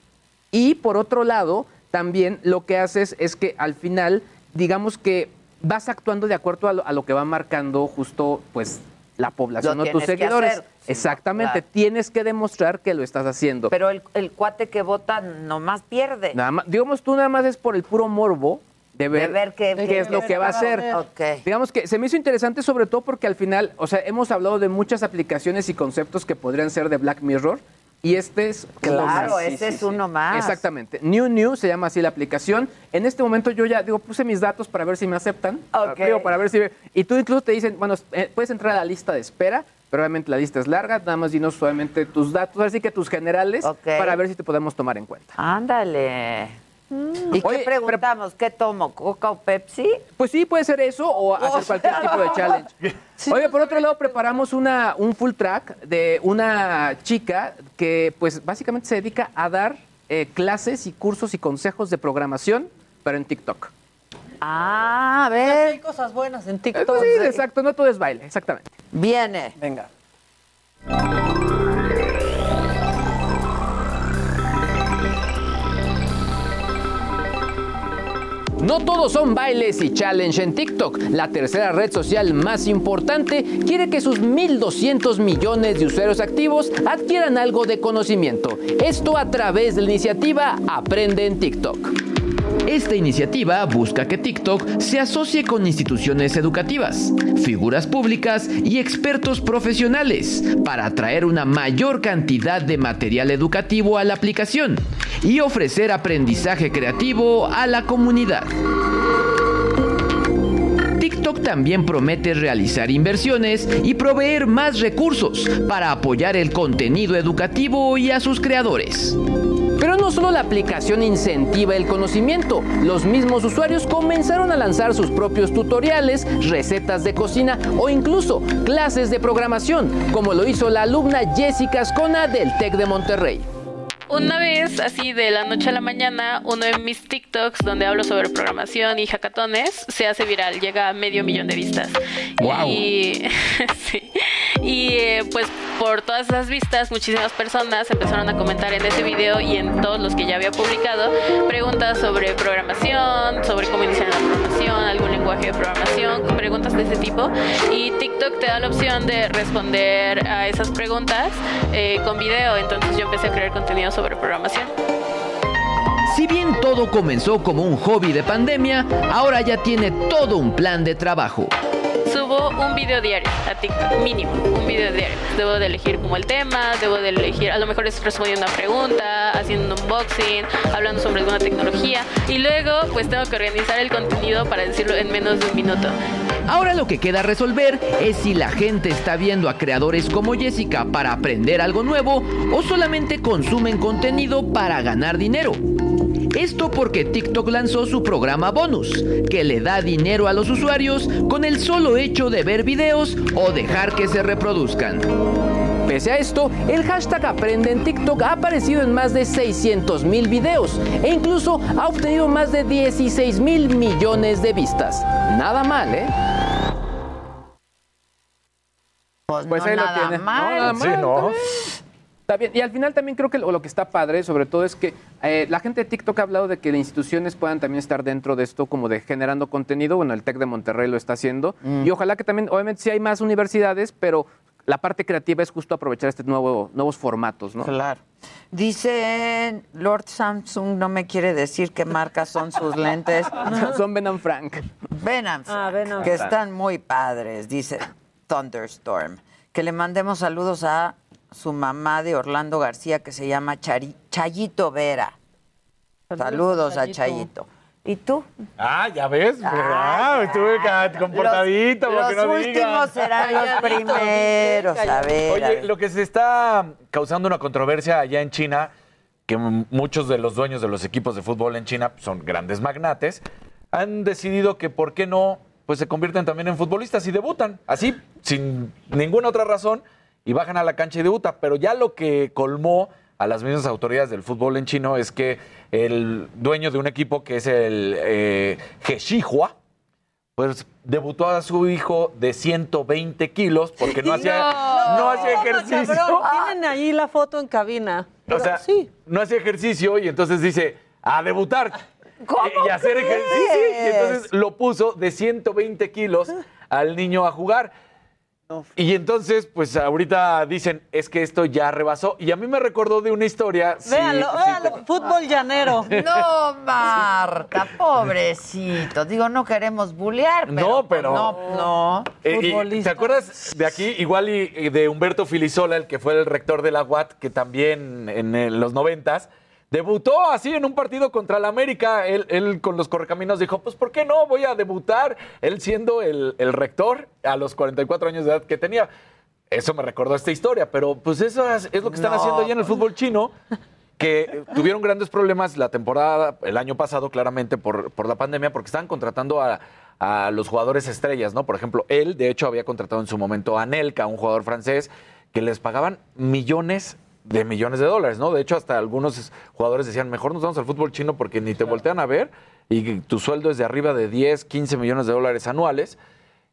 y por otro lado, también lo que haces es que al final, digamos que vas actuando de acuerdo a lo, a lo que va marcando justo pues la población o tus seguidores. hacer. Exactamente, claro. tienes que demostrar que lo estás haciendo. Pero el, el cuate que vota nomás pierde. Nada más, digamos tú nada más es por el puro morbo de ver, De ver qué- qué qué- es lo que va a hacer. Digamos que se me hizo interesante sobre todo porque al final, o sea, hemos hablado de muchas aplicaciones y conceptos que podrían ser de Black Mirror y este es uno Claro, más. ese es uno más. Exactamente. New New se llama así la aplicación. En este momento yo ya digo, puse mis datos para ver si me aceptan. Ok. Digo, para ver si y tú incluso te dicen, bueno, eh, puedes entrar a la lista de espera, pero obviamente la lista es larga, nada más dinos solamente tus datos, así que tus generales para ver si te podemos tomar en cuenta. Ándale. ¿Y Oye, qué preguntamos? ¿Qué tomo? ¿Coca o Pepsi? Pues sí, puede ser eso o hacer cualquier tipo de challenge. Oye, por otro lado, preparamos una, un full track de una chica que, pues, básicamente se dedica a dar eh, clases y cursos y consejos de programación, pero en TikTok. Ah, a Hay ver. cosas buenas en Eh, TikTok. pues sí, exacto, no todo es baile, exactamente. Viene. Venga. No todos son bailes y challenge en TikTok. La tercera red social más importante quiere que sus 1.200 millones de usuarios activos adquieran algo de conocimiento. Esto a través de la iniciativa Aprende en TikTok. Esta iniciativa busca que TikTok se asocie con instituciones educativas, figuras públicas y expertos profesionales para atraer una mayor cantidad de material educativo a la aplicación y ofrecer aprendizaje creativo a la comunidad. TikTok también promete realizar inversiones y proveer más recursos para apoyar el contenido educativo y a sus creadores. Pero no solo la aplicación incentiva el conocimiento, los mismos usuarios comenzaron a lanzar sus propios tutoriales, recetas de cocina o incluso clases de programación, como lo hizo la alumna Jessica Ascona del TEC de Monterrey. Una vez, así de la noche a la mañana, uno de mis TikToks donde hablo sobre programación y hackatones se hace viral, llega a medio millón de vistas. ¡Guau! Y, sí. y eh, pues por todas esas vistas, muchísimas personas empezaron a comentar en ese video y en todos los que ya había publicado preguntas sobre programación, sobre cómo iniciar la programación, algún lenguaje de programación, preguntas de ese tipo. Y TikTok te da la opción de responder a esas preguntas eh, con video. Entonces yo empecé a crear contenido sobre programación. Si bien todo comenzó como un hobby de pandemia, ahora ya tiene todo un plan de trabajo. Subo un video diario a TikTok, mínimo, un video diario. Debo de elegir como el tema, debo de elegir, a lo mejor es respondiendo una pregunta, haciendo un unboxing, hablando sobre alguna tecnología y luego pues tengo que organizar el contenido para decirlo en menos de un minuto. Ahora lo que queda resolver es si la gente está viendo a creadores como Jessica para aprender algo nuevo o solamente consumen contenido para ganar dinero. Esto porque TikTok lanzó su programa bonus, que le da dinero a los usuarios con el solo hecho de ver videos o dejar que se reproduzcan. Pese a esto, el hashtag Aprende en TikTok ha aparecido en más de 600 mil videos e incluso ha obtenido más de 16 mil millones de vistas. Nada mal, ¿eh? Pues, Pues no ahí lo nada tiene. mal. No, nada Sí, ¿no? Está bien. Y al final también creo que lo, lo que está padre, sobre todo, es que eh, la gente de TikTok ha hablado de que las instituciones puedan también estar dentro de esto, como de generando contenido. Bueno, el TEC de Monterrey lo está haciendo. Mm. Y ojalá que también, obviamente, sí hay más universidades, pero la parte creativa es justo aprovechar estos nuevo, nuevos formatos, ¿no? Claro. Dicen, Lord Samsung no me quiere decir qué marcas son sus lentes. Son Ben Frank. Ben Ah, Frank, que están muy padres, dice Thunderstorm. Que le mandemos saludos a su mamá de Orlando García, que se llama Chari- Chayito Vera. Saludos, a Chayito. ¿Y tú? Ah, ya ves, ¿verdad? Estuve comportadito, Los- porque no los digan. últimos serán los primeros. A ver, a Oye, ver. lo que se está causando una controversia allá en China, que muchos de los dueños de los equipos de fútbol en China son grandes magnates, han decidido que por qué no, pues se convierten también en futbolistas y debutan, así, sin ninguna otra razón, y bajan a la cancha y debutan. Pero ya lo que colmó a las mismas autoridades del fútbol en chino es que el dueño de un equipo que es el eh, pues debutó a su hijo de 120 kilos porque no hacía, no hacía ejercicio. Cabrón, tienen ahí la foto en cabina. O sea, no hacía ejercicio y entonces dice, a debutar. y, y hacer ejercicio. Y entonces lo puso de 120 kilos al niño a jugar. Y entonces, pues ahorita dicen, es que esto ya rebasó. Y a mí me recordó de una historia. sí, Véanlo, sí, véanlo, fútbol llanero. No, Marta, pobrecito. Digo, no queremos bullear, pero. No, pero- No, no. Eh, y, ¿Te acuerdas de aquí, igual y, de Humberto Filisola, el que fue el rector de la UAT, que también en, los noventas debutó así en un partido contra la América? Él, él con los correcaminos dijo, pues ¿por qué no? Voy a debutar, él siendo el, el rector a los 44 años de edad que tenía. Eso me recordó esta historia, pero pues eso es, es lo que están No. haciendo allá en el fútbol chino que tuvieron grandes problemas la temporada, el año pasado, claramente, por, por la pandemia, porque estaban contratando a, a los jugadores estrellas, ¿no? Por ejemplo, él, de hecho, había contratado en su momento a Nelka, un jugador francés, que les pagaban millones de millones de dólares, ¿no? De hecho, hasta algunos jugadores decían, mejor nos vamos al fútbol chino porque ni te voltean a ver y tu sueldo es de arriba de 10, 15 millones de dólares anuales.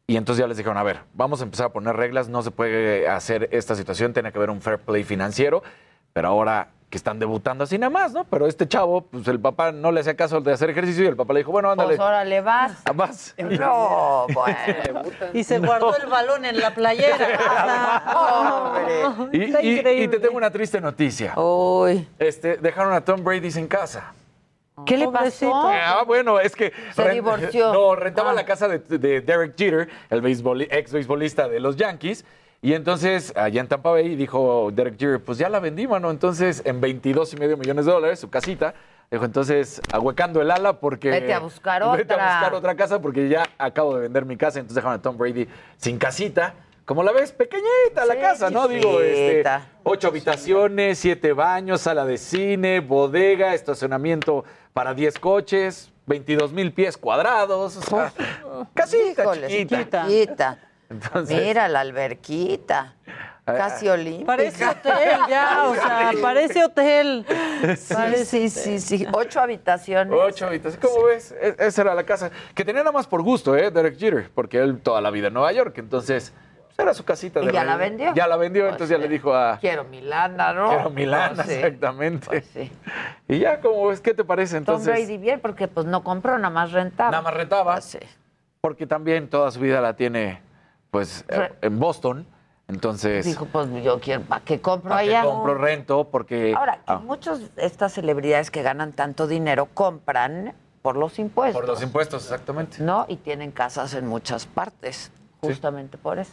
Y entonces ya les dijeron, a ver, vamos a empezar a poner reglas, no se puede hacer esta situación, tiene que haber un fair play financiero, pero ahora que están debutando así nada más, ¿no? Pero este chavo, pues el papá no le hacía caso de hacer ejercicio y el papá le dijo, bueno, ándale. Pues órale, vas. Ah, vas. No, bueno. Y se guardó el balón en la playera. Y, Está y- increíble. y te tengo una triste noticia. Este, dejaron a Tom Brady sin casa. ¿Qué le pasó? Ah, bueno, es que... Se divorció. No, rentaba Ah. la casa de, de Derek Jeter, el ex beisbolista de los Yankees. Y entonces, allá en Tampa Bay, dijo Derek Jeter, pues ya la vendí, mano. Entonces, en 22 y medio millones de dólares, su casita. Dijo, entonces, ahuecando el ala porque... Vete a buscar Vete otra. a buscar otra casa porque ya acabo de vender mi casa. Entonces dejaron a Tom Brady sin casita. Como la ves, pequeñita la Sí, casa, ¿no? Digo, este, ocho habitaciones, siete baños, sala de cine, bodega, estacionamiento para 10 coches, 22 mil pies cuadrados. O sea, casita Híjole, chiquita. chiquita. Entonces- Mira la alberquita. Casi olímpica. Parece hotel ya, o sea, parece hotel. Sí, sí, sí, sí. Ocho habitaciones. Ocho habitaciones. ¿Cómo ves? E- Esa era la casa. Que tenía nada más por gusto, ¿eh? Derek Jeter, porque él toda la vida en Nueva York. Entonces, pues era su casita. ¿Y de ya la vendió? Ya la vendió, Pues, entonces ya le dijo a... Quiero Milana, ¿no? Quiero Milán, Pues sí. exactamente. Y ya, ¿cómo ves? ¿Qué te parece Tom entonces? Brady bien, porque pues no compró, nada más rentaba. Nada más rentaba. Porque también toda su vida la tiene, pues, eh, Re- en Boston. Entonces, Dijo, pues yo quiero, ¿para qué compro ¿para qué allá? compro rento? Porque... Ahora, que Ah, muchos de estas celebridades que ganan tanto dinero compran por los impuestos. por los impuestos, exactamente. ¿No? Y tienen casas en muchas partes, justamente por eso.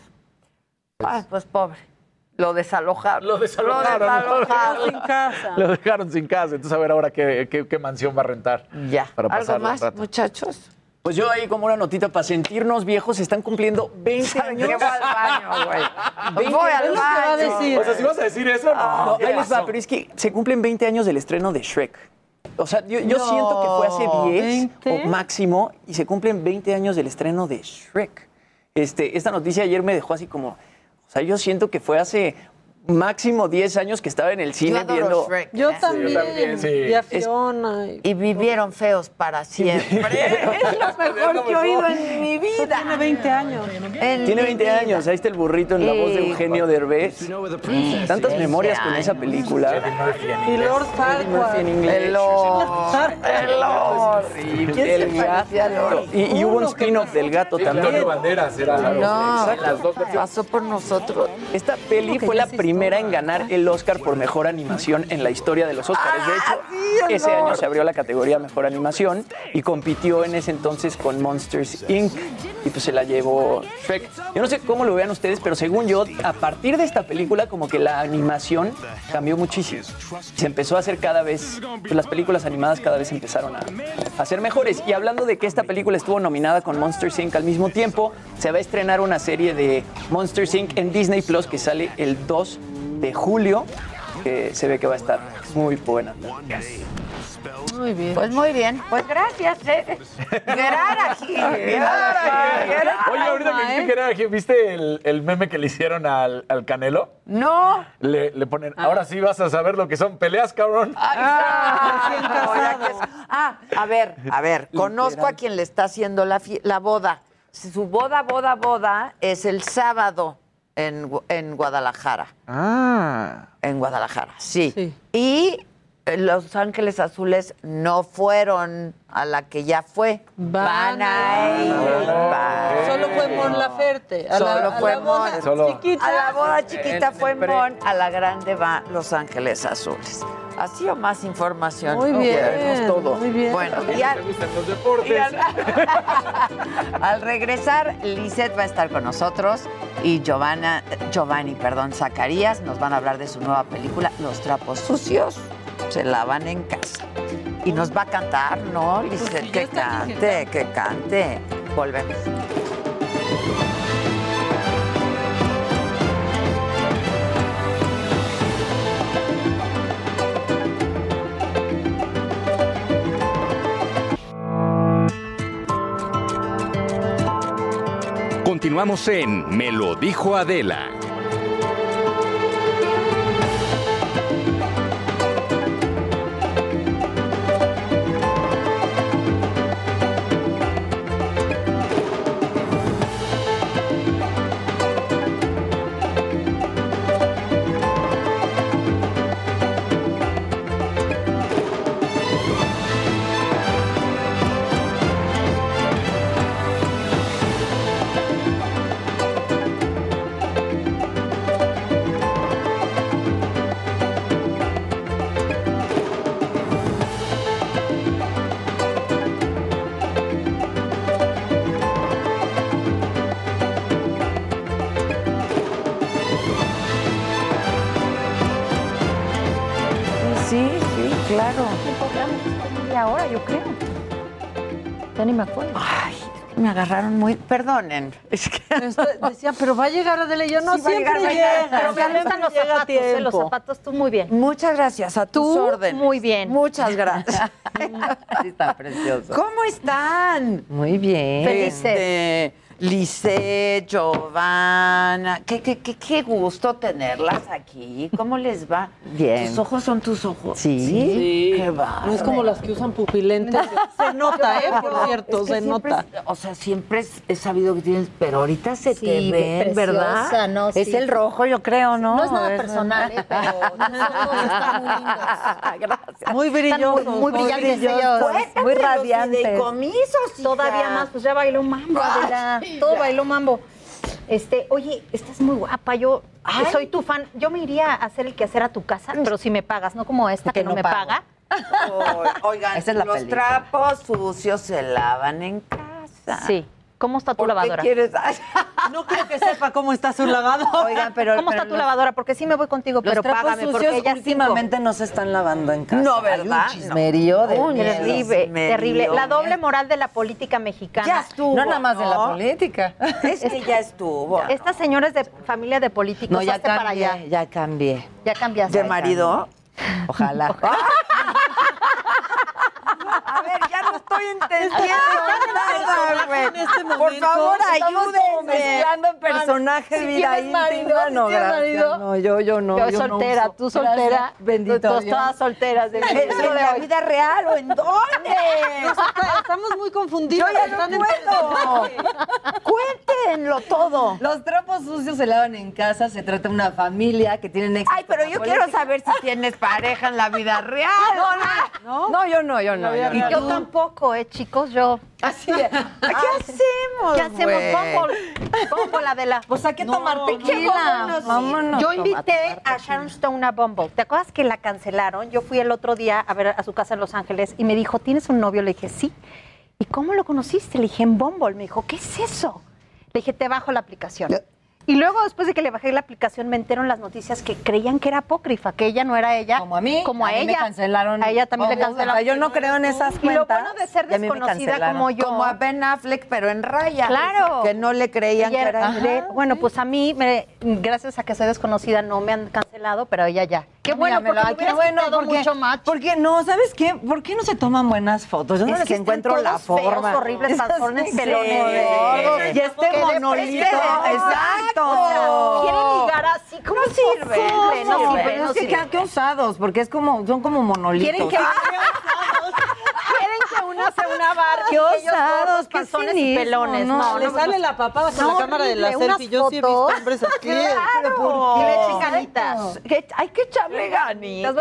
Ay, pues pobre. Lo desalojaron. Lo desalojaron. Lo desalojaron. sin casa. Lo dejaron sin casa. Entonces, a ver ahora qué, qué- qué mansión va a rentar. Ya. Para ¿Algo más, muchachos? Pues yo ahí como una notita para sentirnos viejos, están cumpliendo 20 años. Voy al baño, güey. 20 Voy al años. baño. O sea, si vas a decir eso, no. No, ¿Qué ahí les va, pero es que se cumplen 20 años del estreno de Shrek. O sea, yo, yo No, siento que fue hace 10 ¿20? o máximo y se cumplen 20 años del estreno de Shrek. Este, esta noticia ayer me dejó así como, o sea, yo siento que fue hace máximo 10 años que estaba en el cine Yo viendo. Shrek. Yo Sí, yo también. también, sí. Y a Fiona. y- Y vivieron feos para siempre. es lo mejor que he oído en mi vida. Tiene 20 años. En Tiene mi 20 vida. años, ahí está el burrito en la voz de Y- Eugenio Derbez. Tantas Sí, memorias con esa película. Y Lord Farquaad. El Lord. El Lord. Sí, ¿Quién se el gato. Lord? Y, y hubo un spin-off del gato Antonio también. Banderas era la No, pasó por nosotros. Esta peli fue la primera en ganar el Oscar por mejor animación en la historia de los Oscars. De hecho, ese año se abrió la categoría mejor animación y compitió en ese entonces con Monsters Inc. y pues se la llevó Shrek. Yo no sé cómo lo vean ustedes, pero según yo, a partir de esta película, como que la animación cambió muchísimo. Se empezó a hacer cada vez, pues las películas animadas cada vez empezaron a, a ser mejores. Y hablando de que esta película estuvo nominada con Monsters Inc. al mismo tiempo, se va a estrenar una serie de Monsters Inc. en Disney Plus que sale el 2 de julio, que se ve que va a estar muy buena. Muy bien. Pues muy bien. Pues gracias. eh. Gerard aquí. Gerard aquí, Gerard. Oye, ahorita que viste que era, ¿viste el, el meme que le hicieron al, al Canelo? No. Le, le ponen, ahora sí vas a saber lo que son peleas, cabrón. Ah, a ver, a ver, conozco a quien le está haciendo la, la boda. Su boda, boda, boda es el sábado en, en Guadalajara. Ah. En Guadalajara, sí. Y eh, Los Ángeles Azules no fueron a la que ya fue. Van, a ir. van. Solo fue Mon Laferte. A la- Solo a fue la boda Mon. Solo- chiquita. A la boda chiquita fue Mon, a la grande va Los Ángeles Azules. Así o más información. Muy bien, todo. muy bien. Bueno, A y no al, te gustan los deportes. y al- al regresar, Lisette va a estar con nosotros y Giovanna, Giovanni, perdón, Zacarías nos van a hablar de su nueva película, Los trapos sucios se lavan en casa. Y nos va a cantar, ¿no, Lisette? sí, ya que cante, que cante. Volvemos. Continuamos en Me lo dijo Adela. Ni me acuerdo. Ay, me agarraron muy. Perdonen. Es que. Decía, pero va a llegar Adela yo no Sí, siempre va a llegar, llega. pero me gustan los zapatos, eh, los tiempo. zapatos, tú muy bien. Muchas gracias a tus Tú, órdenes. muy bien. Muchas gracias. Sí, está precioso. ¿Cómo están? Muy bien. Felices. Este, Lice, Giovanna, qué, qué, qué, qué gusto tenerlas aquí. ¿Cómo les va? Bien. ¿Tus ojos son tus ojos? Sí. Sí. Qué va. No es como las que usan pupilentes. Se nota, ¿eh? Por cierto, Es que se siempre nota. es- o sea, siempre es- he sabido que tienes, pero ahorita se Sí, te ven, preciosa, ¿verdad? ¿no? Es Sí. el rojo, yo creo, ¿no? No es nada Es- personal, ¿eh? pero nosotros están muy lindos. Gracias. Muy brillosos. muy- muy brillantes ellos. Muy los radiantes. fideicomisos, hija. Todavía más, pues ya bailó mambo, Adela. Todo bailó mambo. Este, oye, estás muy guapa. Yo Ay. soy tu fan. Yo me iría a hacer el quehacer a tu casa, pero si me pagas, no como esta que, Que no, no me pago. paga. Oigan, es los película. trapos sucios se lavan en casa. Sí. ¿Cómo está tu ¿Por qué lavadora? quieres? No creo que sepa cómo está su lavado. Oigan, pero. ¿Cómo pero está tu los- lavadora? Porque sí me voy contigo, pero págame porque ella últimamente no se están lavando en casa. No, Hay ¿verdad? un chismerío de Un terrible, terrible. La doble moral de la política mexicana. Ya estuvo. No nada más de la política. Es que ya estuvo. ¿no? Estas señoras de familia de políticos, No, ya hazte para allá. cambié, ya cambié. Ya cambiaste. ¿De marido? Ojalá. A ver, ya no estoy entendiendo nada, güey. en este Por favor, Estamos ayúdenme. mezclando personajes, Si vida íntima, no, gracias. marido. No, yo, yo no. Yo no soltera, tú soltera. Gracias, Bendito Dios. todas solteras de ¿En la vida real o en dónde? Estamos muy confundidos. Yo ya no puedo. Cuéntenlo todo. Los trapos sucios se lavan en casa, se trata de una familia que tienen éxito. Ay, pero yo quiero saber si tienes pareja en la vida real. No, no, yo no, yo no. Yo Y no. yo tampoco, eh, chicos, yo. Así de, ¿qué hacemos, ¿Qué hacemos? Bumble. Bumble, Adela. Pues hay que tomar tequila. Vámonos. Vámonos. Yo invité a Sharon Stone a Bumble. ¿Te acuerdas que la cancelaron? Yo fui el otro día a ver a su casa en Los Ángeles y me dijo, ¿tienes un novio? Le dije, sí. ¿Y cómo lo conociste? Le dije, en Bumble. Me dijo, ¿qué es eso? Le dije, te bajo la aplicación. Y luego, después de que le bajé la aplicación, me entero en las noticias que creían que era apócrifa, que ella no era ella. Como a mí. Como a, a mí me ella. cancelaron. A ella también le cancelaron. O sea, yo no creo en esas Y lo cuentas. bueno de ser me desconocida como yo. Como a Ben Affleck, pero en raya. Claro. Que no le creían Ella que era bueno, pues a mí, me- gracias a que soy desconocida, no me han cancelado, pero ella ya. Qué bueno, porque Míramelo. me Ay, qué bueno, porque, mucho match. porque no, ¿sabes qué? ¿Por qué no se toman buenas fotos? Yo no Es les que encuentro la todos feos, forma. horribles, panzones, pelones, sí. Y este Que monolito. Exacto. Quieren ligar así como No sirve, no no sirve. sirve, no Es que sirve. qué- usados, porque es como, son como monolitos. Quieren que quieren que una sea una barra Qué osados, qué panzones y pelones. no, No, le no, sale no. la papada con No, la cámara de la selfie. Yo sí he visto hombres así. Claro. ¿por qué? le echen ganitas. Que- hay que echarle ganitas.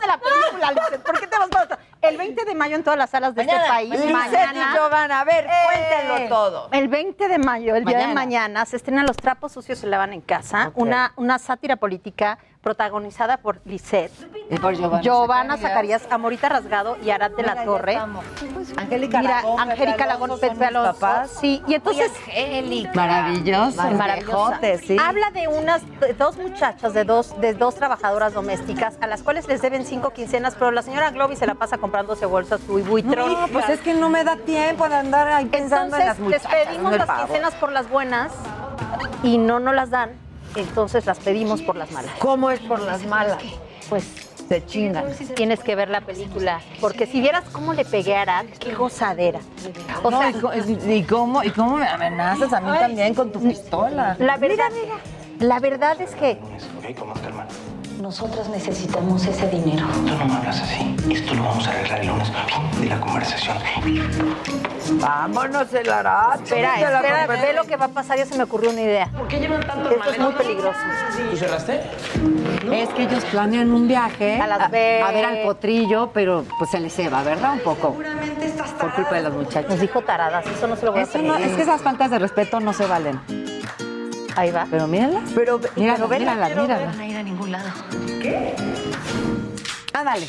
de la película, Lizeth. ¿Por qué te vas para otro? El 20 de mayo en todas las salas de este país. Lizeth mañana. y Giovanna, a ver, Eh, cuéntenlo todo. El 20 de mayo, el día de Mañana. mañana, se estrenan Los Trapos Sucios se lavan en casa, Ok. una, una sátira política protagonizada por Lisette, Y por Giovanna Giovanna Zacarías. Amorita Rasgado y Arad de la Torre. Angélica Mira, Angélica Lagón, Pepe Alonso. papás. Sí, y entonces... Maravilloso. Maravillosa. sí. Habla de unas de dos muchachas, de dos, de dos trabajadoras domésticas, a las cuales les deben cinco quincenas, pero la señora Globy se la pasa comprándose bolsas Louis Vuitton. No, pues es que no me da tiempo de andar ahí pensando en las Entonces, les muchachas. pedimos no las pavo. quincenas por las buenas y no nos las dan, entonces las pedimos por las malas. ¿Cómo es por las malas? Pues Se chingan. tienes que ver la película, porque si vieras cómo le pegué a Arad, qué gozadera. O No, sea, y, cómo, ¿Y cómo me amenazas a mí también con tu pistola? la verdad, la verdad es que Nosotros necesitamos ese dinero. Tú no me hablas así. Esto lo vamos a arreglar el lunes. Fin de la conversación. Vámonos, el Arad. Espera, ve lo que va a pasar, ya se me ocurrió una idea. ¿Por qué llevan tanto Esto es muy peligroso. ¿Tú cerraste? Es que ellos planean un viaje A Las a ver al potrillo, pero pues se les ceba, ¿verdad? Un poco. Por culpa de los muchachos. Nos dijo taradas, eso no se lo voy a no, pedir. es que esas faltas de respeto no se valen. Ahí va. Pero míralas. Pero, Mírala, pero vela, mírala, mírala. ver. a ir a ningún lado. Ah, dale.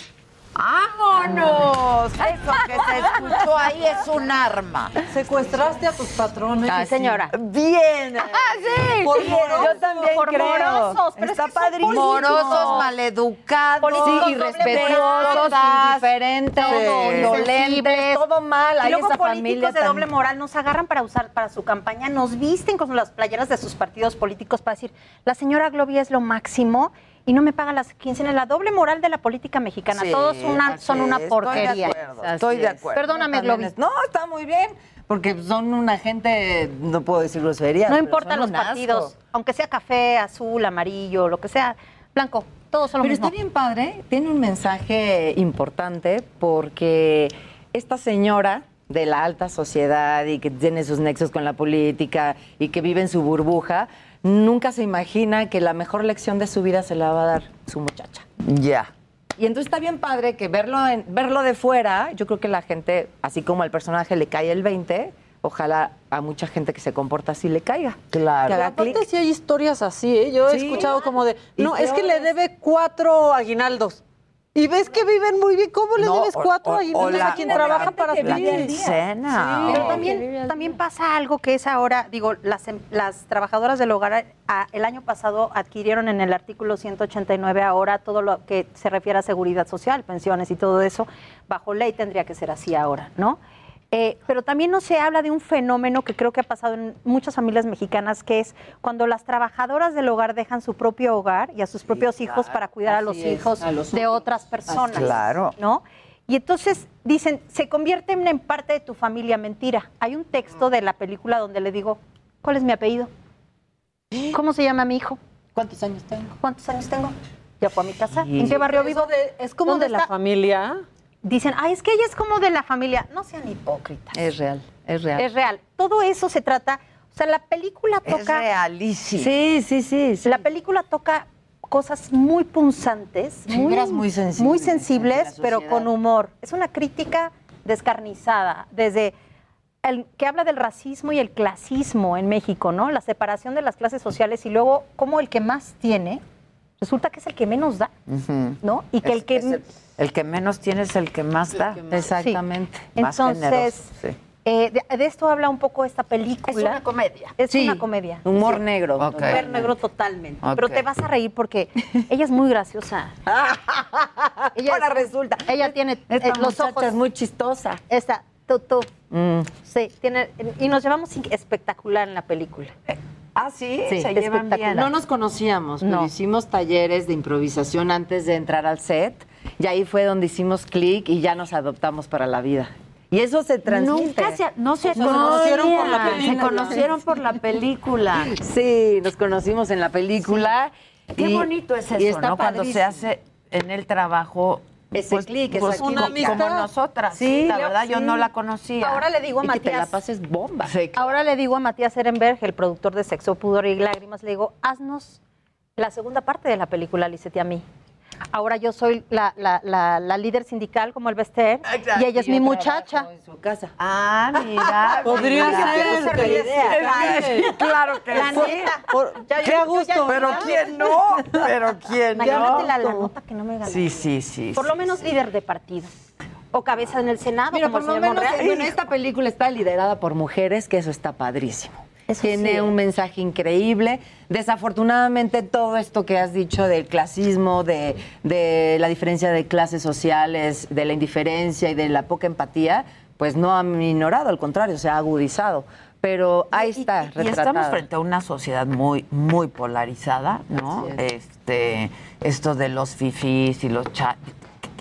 ¡Vámonos! Eso que se escuchó ahí es un arma. Secuestraste a tus patrones. Sí, señora. Bien. Ah, sí. Por sí. morosos. Yo también Por creo. morosos, pero Está es que son padrísimo. Morosos, maleducados. Políticos irrespetuosos, indiferentes, todo, indolentes, insensibles. todo mal. Y Hay luego esa políticos familia de doble moral nos agarran para usar para su campaña, nos visten con las playeras de sus partidos políticos para decir, la señora Globia es lo máximo y no me paga las quincenas. La doble moral de la política mexicana. Sí, Todos una, son una es, estoy de porquería. acuerdo, Estoy de acuerdo. Perdóname, No, está muy bien. Porque son una gente, no puedo decir groserías. No pero importa son los asco. partidos, aunque sea café, azul, amarillo, lo que sea, blanco, todos son lo Pero mismo. está bien padre, tiene un mensaje importante porque esta señora de la alta sociedad y que tiene sus nexos con la política y que vive en su burbuja, nunca se imagina que la mejor lección de su vida se la va a dar su muchacha. Ya. Y entonces está bien padre que verlo, en- verlo de fuera, yo creo que la gente, así como al personaje le cae el 20, ojalá a mucha gente que se comporta así le caiga. Claro. Que haga Aparte clic. sí hay historias así, ¿eh? Yo he Sí. escuchado como de, no, es que le debe cuatro aguinaldos. Y ves que viven muy bien. ¿Cómo le No, debes cuatro o- aguinaldos o la- a quien trabaja para la ti? Pero también, también pasa algo que es ahora, digo, las, em- las trabajadoras del hogar ah, el año pasado adquirieron en el artículo 189 ahora todo lo que se refiere a seguridad social, pensiones y todo eso, bajo ley tendría que ser así ahora, ¿no? Eh, pero también no se habla de un fenómeno que creo que ha pasado en muchas familias mexicanas, que es cuando las trabajadoras del hogar dejan su propio hogar y a sus propios hijos para cuidar a los es, hijos a los de otras personas. Claro. ¿no? Y entonces dicen, se convierten en parte de tu familia. Mentira. Hay un texto de la película donde le digo, ¿Cuál es mi apellido? ¿Cómo se llama mi hijo? ¿Cuántos años tengo? ¿Cuántos años tengo? Ya fue a mi casa. Sí. ¿En qué barrio vivo? de- es como ¿Dónde de la familia. Dicen, ay, es que ella es como de la familia. No sean hipócritas. Es real, es real. Es real. Todo eso se trata. O sea, la película Es toca. realísimo. Sí, sí, sí, sí. La película toca cosas muy punzantes, Fibras muy sensibles muy sensibles, pero con humor. Es una crítica descarnizada, desde el que habla del racismo y el clasismo en México, ¿no? La separación de las clases sociales y luego cómo el que más tiene resulta que es el que menos da. ¿no? Y que Es- el que es el, el que menos tiene es el que más da. Exactamente. Más Entonces, generoso, sí. eh, de, de esto habla un poco esta película. Es una comedia. Es Sí, una comedia. humor Sí. negro. Humor negro totalmente. Pero te vas a reír porque ella es muy graciosa. ella Ahora es- resulta. Ella tiene Esta eh, los ojos. es muy chistosa. Esta, tú, tú. Mm. Sí, tiene. Y nos llevamos espectacular en la película. Ah, sí, Sí, se llevan bien. No nos conocíamos, pero No. hicimos talleres de improvisación antes de entrar al set y ahí fue donde hicimos clic y ya nos adoptamos para la vida. Y eso se transmite. Nunca se, no se No, conocieron por la película. Se conocieron por la película. Sí, nos conocimos en la película. Qué y- bonito es y eso, está ¿no? Cuando se hace en el trabajo. Ese pues, clic, pues, esa como, química. como nosotras. Sí, la verdad, yo no la conocía. Ahora le digo a Y que te la Matías. pases bomba. Ahora le digo a Matías Ehrenberg, el productor de Sexo, Pudor y Lágrimas, le digo, haznos la segunda parte de la película, Lisette y a mí. Ahora yo soy la, la- la- la líder sindical como el Bester y ella es mi muchacha. En su casa. Ah, mira. Podría mira. ser, pero- idea. Sí. Claro que La sí. neta. Por- Ya, qué gusto. ya- Pero quién no, pero quién Imagínate no. la, la nota que no me ganó. Sí, sí, sí. Por lo menos sí. líder de partido. O cabeza en el Senado, Mira, como por lo menos bueno, esta película está liderada por mujeres, que eso está padrísimo. Eso Tiene sí. un mensaje increíble. Desafortunadamente, todo esto que has dicho del clasismo, de, de la diferencia de clases sociales, de la indiferencia y de la poca empatía, pues no ha minorado, al contrario, se ha agudizado. Pero ahí está, Y retratado. estamos frente a una sociedad muy, muy polarizada, ¿no? Es. Este, esto de los fifís y los cha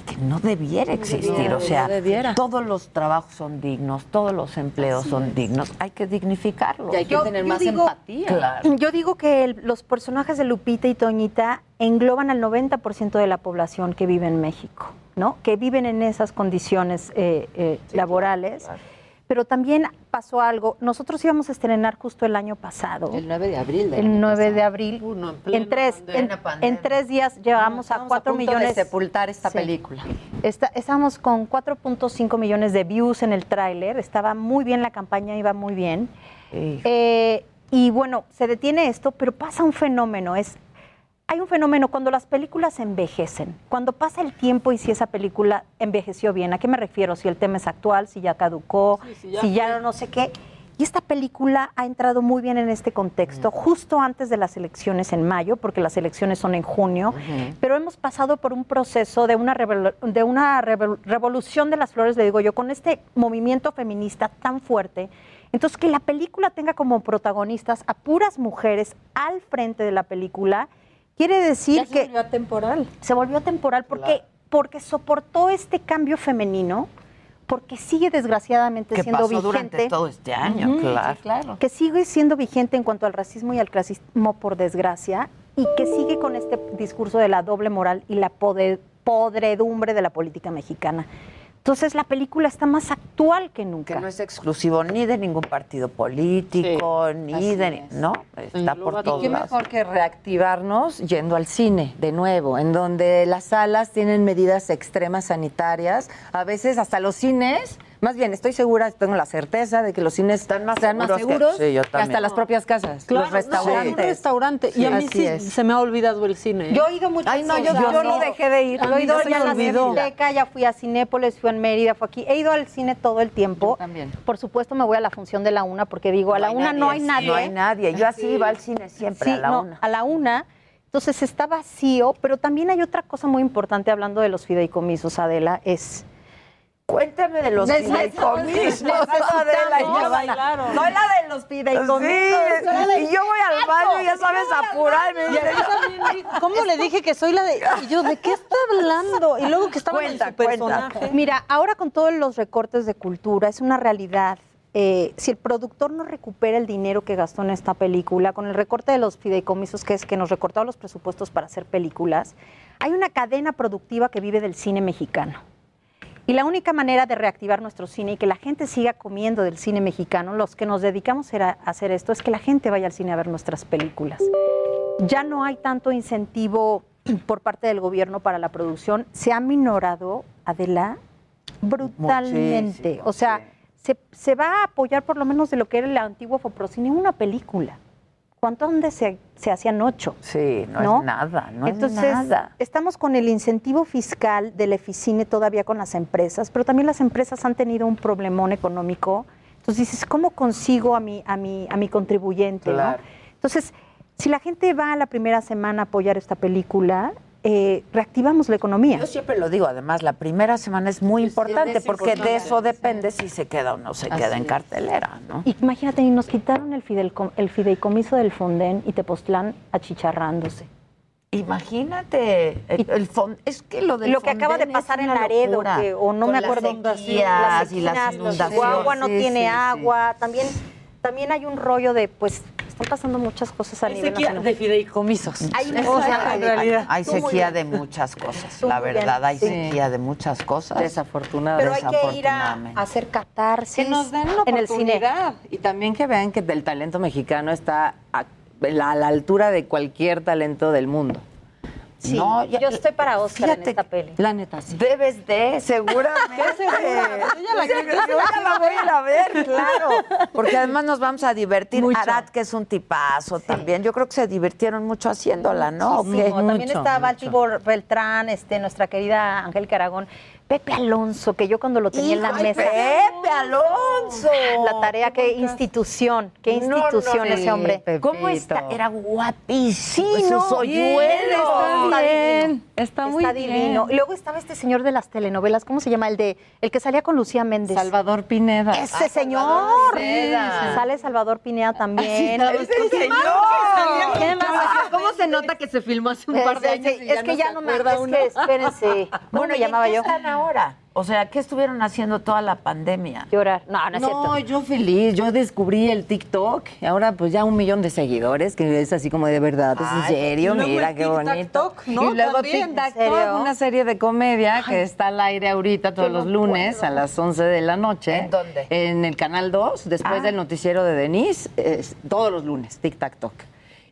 que, no debiera existir. debiera, o sea, no debiera. todos los trabajos son dignos, todos los empleos son dignos. Hay que dignificarlos. Y hay que tener más digo- empatía. Claro. Yo digo que el- los personajes de Lupita y Toñita engloban al 90% de la población que vive en México, ¿no? Que viven en esas condiciones eh, eh, laborales. Pero también pasó algo. Nosotros íbamos a estrenar justo el año pasado. El 9 de abril. el año 9 de abril. Uno, en tres, en, en tres días llevamos a Estamos 4 punto millones. de sepultar esta Sí. película. Está- estábamos con 4.5 millones de views en el tráiler, estaba muy bien la campaña, iba muy bien. Eh, y bueno, se detiene esto, pero pasa un fenómeno, es hay un fenómeno cuando las películas envejecen, cuando pasa el tiempo y si esa película envejeció bien, ¿a qué me refiero? Si el tema es actual, si ya caducó, Sí, sí, ya si ya no, sé qué. Y esta película ha entrado muy bien en este contexto, justo antes de las elecciones en mayo, porque las elecciones son en junio, pero hemos pasado por un proceso de una, de una revol- revolución de las flores, le digo yo, con este movimiento feminista tan fuerte. Entonces, que la película tenga como protagonistas a puras mujeres al frente de la película, quiere decir Ya se que volvió atemporal. se volvió atemporal porque, porque soportó este cambio femenino, porque sigue desgraciadamente Que siendo pasó vigente. durante todo este año, claro. sí, claro. Que sigue siendo vigente en cuanto al racismo y al clasismo, por desgracia, y que sigue con este discurso de la doble moral y la poder- podredumbre de la política mexicana. Entonces la película está más actual que nunca. Que no es exclusivo ni de ningún partido político, ni de... es. ¿No? Está por Y todos qué lados. mejor que reactivarnos yendo al cine de nuevo, en donde las salas tienen medidas extremas sanitarias, a veces hasta los cines, más bien estoy segura, tengo la certeza de que los cines están más seguros que- seguros Sí, yo que hasta las propias casas, Claro, los no, restaurantes. un restaurante. y a mí Así sí es. se me ha olvidado el cine. ¿eh? Yo he ido mucho Ay, no, yo- yo no dejé de ir. Yo he ido ya me a la. Cineteca, ya fui a Cinépolis, fui a Mérida, fui aquí. He ido al cine todo el tiempo. también. Por supuesto me voy a la función de la una porque digo, a la una no hay sí, nadie. No hay nadie. Yo así iba al cine siempre, Sí, a la no, una. a la una. Entonces está vacío, pero también hay otra cosa muy importante hablando de los fideicomisos, Adela, es... Cuéntame de los y ya Giovanna. bailaron. Soy la de los fideicomisos. Sí, y yo voy al baño, ya sabes, apurarme. Y ¿Cómo le dije que soy la de.? Y yo, ¿de qué está hablando? Y luego que estaba en su cuenta. personaje. Mira, ahora con todos los recortes de cultura, es una realidad eh, si el productor no recupera el dinero que gastó en esta película, con el recorte de los fideicomisos, que es que nos recortaron los presupuestos para hacer películas, hay una cadena productiva que vive del cine mexicano. Y la única manera de reactivar nuestro cine y que la gente siga comiendo del cine mexicano, los que nos dedicamos a hacer esto, es que la gente vaya al cine a ver nuestras películas. Ya no hay tanto incentivo por parte del gobierno para la producción. Se ha minorado, Adela, brutalmente. Muchísimo, o sea, se, se va a apoyar por lo menos de lo que era el antiguo Foprocine, una película. ¿Cuánto donde se, se hacían ocho? Sí, no, es nada, no Entonces, es nada. estamos con el incentivo fiscal del Eficine todavía con las empresas, pero también las empresas han tenido un problemón económico. Entonces dices, ¿cómo consigo a mi, a mi, a mi contribuyente? no? Entonces, si la gente va a la primera semana a apoyar esta película, eh, reactivamos la economía. Yo siempre lo digo, además, la primera semana es muy importante es porque de eso depende si se queda o no se queda en cartelera, ¿no? Imagínate, y nos quitaron el, fidelcom- el fideicomiso del Fonden y Tepoztlán achicharrándose. Imagínate, el, el fon- es que lo del Lo que acaba de pasar en Laredo, que, o no Con me las acuerdo, sequías y las inundaciones. Chihuahua no Sí, tiene sí, sí. agua, también también hay un rollo de, pues, están pasando muchas cosas a Hay nivel sequía nacional. de fideicomisos. Hay O sea, sequía en de- realidad. Hay sequía de muchas cosas, Tú la verdad, hay sí. sequía de muchas cosas. Desafortunadamente. Pero hay que ir a, hacer catarsis que nos den la en el cine. oportunidad y también que vean que el talento mexicano está a, a la altura de cualquier talento del mundo. Sí, yo estoy para Oscar en esta peli. La neta, sí. Debes de, seguramente. ¿Qué segura? Yo ya la Sí, quiero- yo ya la voy a ir a ver, claro. Porque además nos vamos a divertir. Mucho. Arad, que es un tipazo también. Yo creo que se divirtieron mucho haciéndola, ¿no? Muchísimo. También Mucho, está. Valtibor Beltrán, este, nuestra querida Angélica Aragón. Pepe Alonso, que yo cuando lo tenía en la mesa. Pepe Alonso. La tarea, qué institución, qué No, no, institución sí, ese hombre. ¿Cómo está? Era guapísimo. Sí, no, hoyuelos. Está bien, divino. está muy divino. bien. Y luego estaba este señor de las telenovelas, ¿cómo se llama? El de el que salía con Lucía Méndez. Salvador Pineda. Ese Ah, señor. Salvador Pineda. Sale Salvador Pineda también. Ese señor. ¿Qué más? ¿Cómo se nota que se filmó hace un par de años? es- y es que ya no me acuerda es que espérense. ¿Cómo Bueno, me ¿y en llamaba yo? están ahora? O sea, ¿qué estuvieron haciendo toda la pandemia? Llorar. No, no es No, cierto. yo feliz, yo descubrí el TikTok y ahora pues ya un millón de seguidores, que es así como de verdad, es en serio, mira qué bonito. ¿no? Y luego. Toc, una serie de comedia que está al aire ahorita todos los lunes a las 11 de la noche. ¿En dónde? En el Canal 2, después Ah. del noticiero de Denise, es todos los lunes, Tic Tac Toc.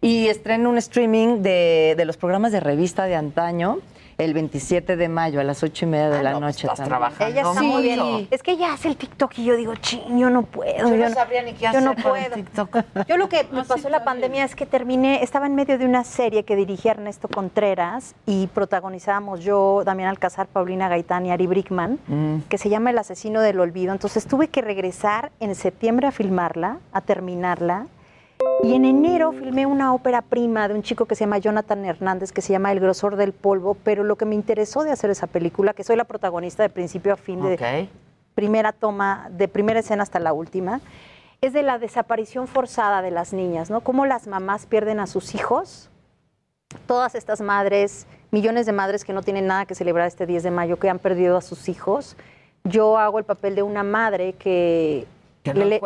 Y estreno un streaming de, de los programas de revista de antaño el 27 de mayo a las 8 y media de Ah, la no, pues noche. estás también. trabajando Ella está muy bien. Es que ella hace el TikTok y yo digo, ching, yo no puedo. Yo no no- sabría ni qué Yo hacer no con el puedo. TikTok. Yo lo que me pasó en la pandemia es que terminé, estaba en medio de una serie que dirigía Ernesto Contreras y protagonizábamos yo, Damián Alcázar, Paulina Gaitán y Ari Brickman, Mm. que se llama El asesino del olvido. Entonces tuve que regresar en septiembre a filmarla, a terminarla. Y en enero filmé una ópera prima de un chico que se llama Jonathan Hernández, que se llama El grosor del polvo, pero lo que me interesó de hacer esa película, que soy la protagonista de principio a fin de Ok. primera toma, de primera escena hasta la última, es de la desaparición forzada de las niñas, ¿no? Cómo las mamás pierden a sus hijos, todas estas madres, millones de madres que no tienen nada que celebrar este 10 de mayo, que han perdido a sus hijos. Yo hago el papel de una madre que, Que no le,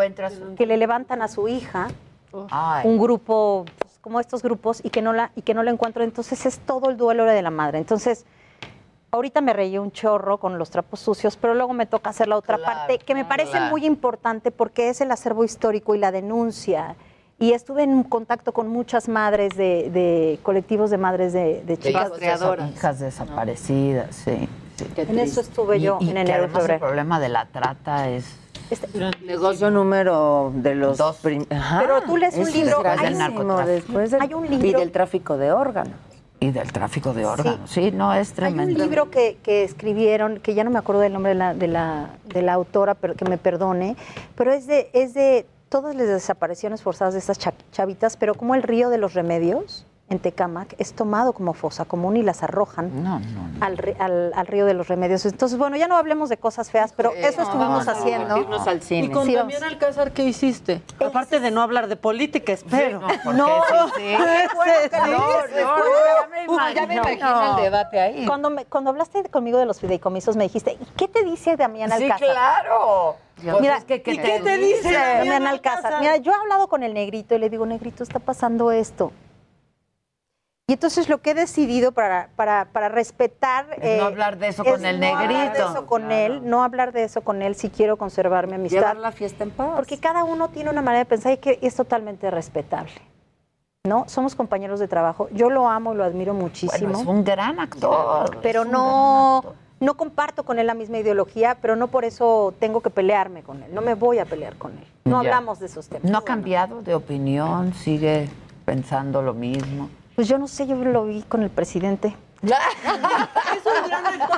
que le levantan a su hija, Ay. un grupo pues, como estos grupos, y que, no la, y que no la encuentro. Entonces es todo el duelo de la madre. Entonces, ahorita me reí un chorro con los trapos sucios, pero luego me toca hacer la otra Claro, parte, que me parece claro. muy importante porque es el acervo histórico y la denuncia. Y estuve en contacto con muchas madres de, de colectivos de madres de, chicas. hijas, desa- hijas desaparecidas, sí. sí. En eso estuve yo, Y- en enero además el problema de la trata es Negocio número de los Dos. Ajá, Pero tú lees un libro, hay un- narcotráfico. Del- hay un libro- Y del tráfico de órganos. y del tráfico de órganos. Sí, no, es Hay tremendo. un libro que, que escribieron, que ya no me acuerdo del nombre de la, de la, de la autora, pero que me perdone, pero es de, es de todas las desapariciones forzadas de estas cha- chavitas, pero como el río de los remedios en Tecámac es tomado como fosa común y las arrojan Al, ri- al- al río de los remedios. Entonces, bueno, ya no hablemos de cosas feas, pero eso estuvimos haciendo. Irnos al cine. ¿Y con Sí, Damián Alcázar qué hiciste? Aparte de no hablar de política, espero. No, sí, sí, Uy, ya me imagino el debate ahí. Cuando, me- cuando hablaste conmigo de los fideicomisos, me dijiste, ¿y qué te dice Damián Sí, Alcázar? claro. Mira, Pues es que, ¿qué ¿y te qué te dice dice? Damián Alcázar? Mira, yo he hablado con el negrito y le digo, negrito, está pasando esto. Y entonces lo que he decidido para, para, para respetar... Es no hablar de eso con el no hablar de negrito. eso con él, no hablar de eso con él si quiero conservar mi amistad. Llevar la fiesta en paz. Porque cada uno tiene una manera de pensar y que es totalmente respetable. ¿No? Somos compañeros de trabajo. Yo lo amo y lo admiro muchísimo. Bueno, es un gran actor. Pero no, no comparto con él la misma ideología, pero no por eso tengo que pelearme con él. No me voy a pelear con él. No Ya. hablamos de esos temas. ¿No ha cambiado de opinión? ¿Sigue pensando lo mismo? Pues yo no sé, yo lo vi con el presidente.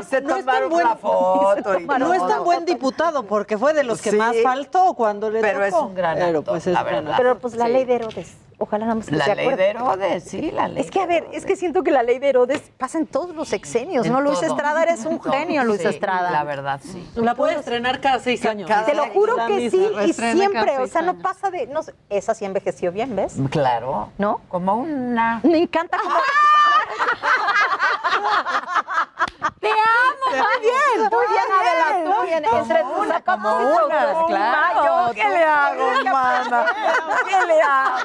Se No es tan buen- una foto. y No es tan buen diputado porque fue de los que Sí. más faltó cuando le Pero es un gran Pero actor, pues es la gran verdad. actor. Pero pues la Sí. ley de Herodes. Ojalá nada más que La se ley acuerde. de Herodes, sí, la ley. Es que, a ver, es que siento que la ley de Herodes pasa en todos los sexenios, En ¿no? Luis todo. Estrada, eres un todo. genio, Luis Sí, Estrada. La verdad, sí. La puede estrenar cada seis años. Te lo juro que misma, sí, y siempre, o sea, no pasa de, no sé, esa sí envejeció bien, ¿ves? Claro. ¿No? Como una. Me encanta cómo... ¡Te amo! Muy bien, muy bien, Adela, tú bien. Entre tus autoestima, claro. ¿Qué le hago, mana? ¿Qué le hago?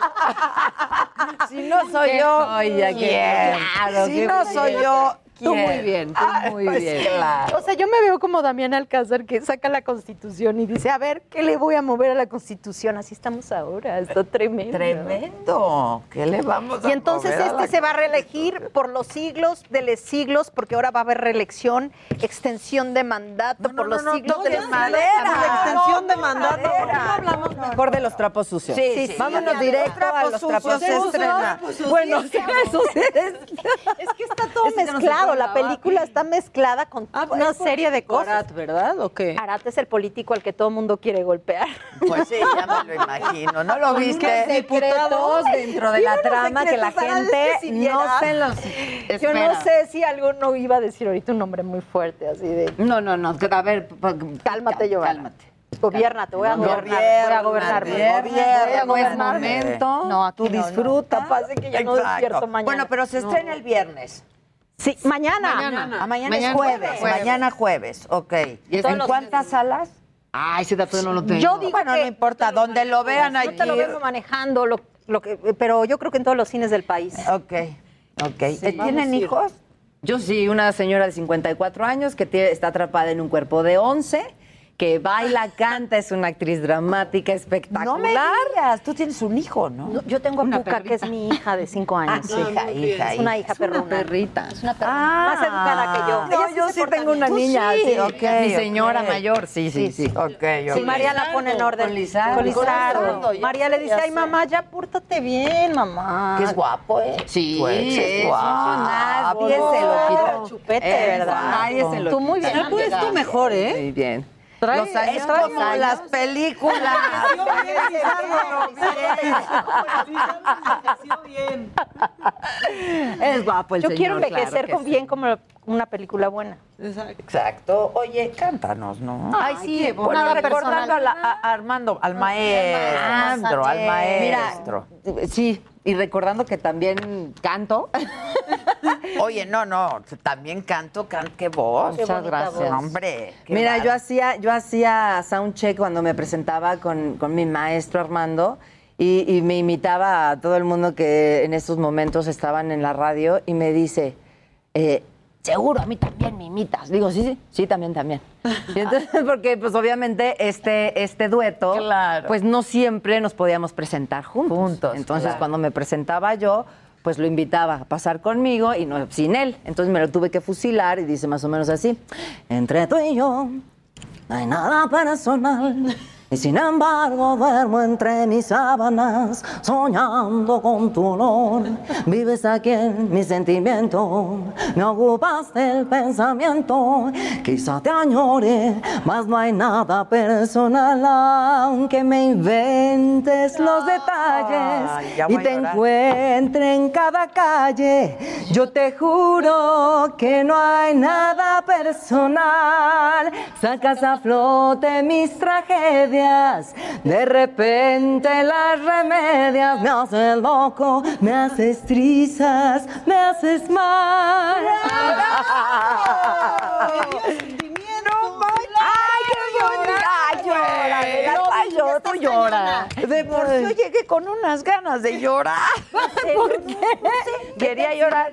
Si no soy yo, ¿quién? si no soy yo, Tú muy bien, tú Ay, muy pues bien. claro. O sea, yo me veo como Damián Alcázar que saca la Constitución y dice, a ver, ¿qué le voy a mover a la Constitución? Así estamos ahora, está tremendo. Tremendo. ¿Qué le vamos a Y entonces mover a la este se va a reelegir por los siglos de los siglos, porque ahora va a haber reelección, extensión de mandato por los siglos no de los madera. siglos. Extensión de mandato. Madera. hablamos mejor de los trapos sucios. Sí, sí, sí. Vámonos directo a los trapos sucios. Bueno, Sí, eso es. Es que está todo no mezclado, la película está mezclada con una es por- serie de cosas. Arat, ¿verdad? ¿O qué? Arat es el político al que todo el mundo quiere golpear. Pues sí, ya me lo imagino. ¿No lo viste? secretos dentro de la trama que la gente no se los Yo no sé si alguno iba a decir ahorita un nombre muy fuerte, así de... No, no, no. A ver, Cálmate, Giovanna. Cálmate. Gobiernate, voy a gobernar, voy a gobernar. Gobiernate, Voy a gobiernate. gobernar. momento. No, aquí Tú no, no. disfruta. Capaz de que ya no Exacto. despierto mañana. Bueno, pero se estrena el viernes. Sí, mañana. Mañana. Ah, mañana, Mañana es jueves. jueves. Mañana jueves, ok. Y es ¿En cuántas salas? Ay, ese dato no lo tengo. Yo digo Bueno, que no importa, donde lo vean yo te lo vengo manejando, lo, lo que, pero yo creo que en todos los cines del país. Ok, ok. ¿Eh, ¿Tienen hijos? Yo sí, una señora de 54 años que tiene- está atrapada en un cuerpo de 11, que baila, canta, es una actriz dramática espectacular. No me digas, tú tienes un hijo, ¿no? No, yo tengo a Una Puka, que es mi hija de cinco años. Ah, hija, hija, Es una hija. hija perruna. perrita. Es una perruna. Más educada que yo. No, Ella yo sí tengo una niña, sí, sí, ok, mi señora mayor, sí, sí, sí. Ok, ok. Sí, María la pone en orden. Con Lizardo. Con Lizardo. María le dice, ay, mamá, ya pórtate bien, mamá. Que es guapo, ¿eh? Sí, Pues, es guapo. Nadie se lo quitó. Chupete, Es ¿verdad? Nadie se lo Tú muy bien. Se ha puesto mejor, ¿eh? Muy bien. Los años es trae como las películas. Es guapo el Yo señor. quiero envejecer que con sí. bien como una película buena. Exacto. Oye, cántanos, ¿no? Ay, sí, Bueno, nada recordando a, la- a Armando, al maestro, al maestro. Mira, sí, y recordando que también canto. Oye, no, no, también canto, can, qué voz. Muchas gracias. voz. Hombre, qué Mira, yo hacía, yo hacía soundcheck cuando me presentaba con, con mi maestro Armando y, y me imitaba a todo el mundo que en estos momentos estaban en la radio y me dice, eh, seguro a mí también me imitas. Digo, sí, sí, sí, también, también. Y entonces, porque pues obviamente este, este dueto, Claro. pues no siempre nos podíamos presentar juntos. Juntos, Entonces claro. cuando me presentaba yo, pues lo invitaba a pasar conmigo y no sin él. Entonces me lo tuve que fusilar y dice más o menos así, entre tú y yo no hay nada personal. Y sin embargo duermo entre mis sábanas, soñando con tu olor. Vives aquí en mi sentimiento, me ocupas del pensamiento. Quizá te añore, mas no hay nada personal, aunque me inventes los detalles y te encuentre en cada calle. Yo te juro que no hay nada personal. Sacas a flote mis tragedias, de repente las remedias. Me haces loco, me haces trizas, me haces mal. ¡Ay, qué bonita! ¡Ay, llora! Llora! De por sí yo llegué con unas ganas de llorar. ¿Por qué? Quería llorar.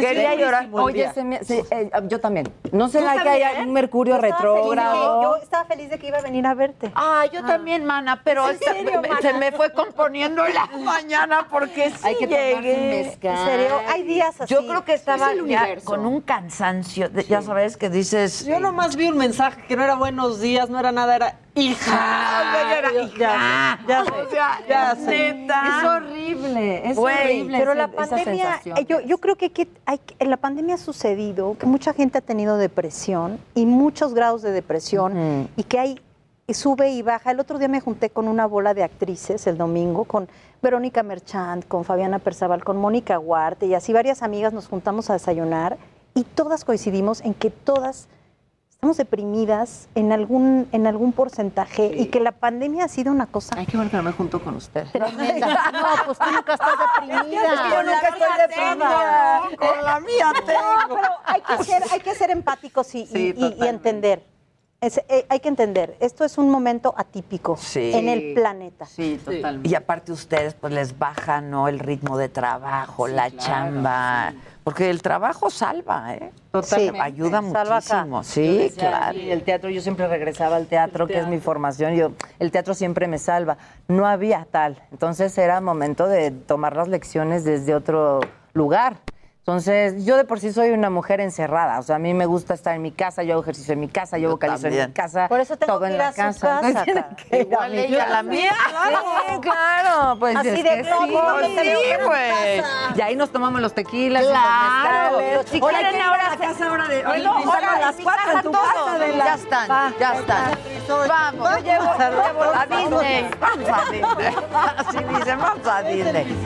Quería llorar. Oye, se me- se- eh, yo también. ¿No será ¿Tú que hay también? un Mercurio Yo estaba feliz de que- retrógrado? Yo estaba feliz de que iba a venir a verte. Ah, yo también, mana, pero ¿En esta- serio, me- mana? se me fue componiendo la mañana porque sí Hay que llegué. mezcal. En serio, hay días así. Yo creo que estaba Es ya con un cansancio, de- ya sabes, que dices... Yo nomás vi un mensaje que no era buenos días, no era nada, era hija. Ah, era hija. Ya, O sé, sea, ya sé. neta. Es horrible, es horrible. pero la pandemia, eh, yo, yo creo que, hay que- hay que- en la pandemia ha sucedido que mucha gente ha tenido depresión y muchos grados de depresión y que hay y sube y baja. El otro día me junté con una bola de actrices el domingo, con Verónica Merchant, con Fabiana Perzaval, con Mónica Huarte y así varias amigas nos juntamos a desayunar y todas coincidimos en que todas estamos deprimidas en algún, en algún porcentaje y que la pandemia ha sido una cosa Ay, qué bueno que no me junto con usted. tremenda. No, pues tú nunca estás deprimida. Yo nunca estoy deprimida. Con la mía tengo. Pero hay que ser, hay que ser empáticos y, y- Sí, y- y entender. Es- eh, hay que entender, esto es un momento atípico Sí. en el planeta. Sí, totalmente. Y aparte ustedes, pues les baja, ¿no? El ritmo de trabajo, la chamba. Porque el trabajo salva, ¿eh? Totalmente. Ayuda Salva muchísimo. Sí, decía, claro. sí, el teatro, yo siempre regresaba al teatro, que es mi formación. Yo, el teatro siempre me salva. No había tal. Entonces era momento de tomar las lecciones desde otro lugar. Entonces, yo de por sí soy una mujer encerrada. O sea, a mí me gusta estar en mi casa, yo hago ejercicio en mi casa, yo, vocalizo en también. mi casa. Por eso tengo todo que en ir la a su casa. casa, Tiene cara. que Igual ella a la casa. mía. Sí, claro. Pues Así es de que globo, sí, no en güey. casa. Y ahí nos tomamos los tequilas Claro. y los. Si quieren ahora a la casa ahora de... No, Oye, ahora a las en cuatro casa en tu casa, Adela. Ya están, Va. ya están. Vamos, yo llevo, a Disney. Vamos a Disney. Así dicen, vamos a Disney.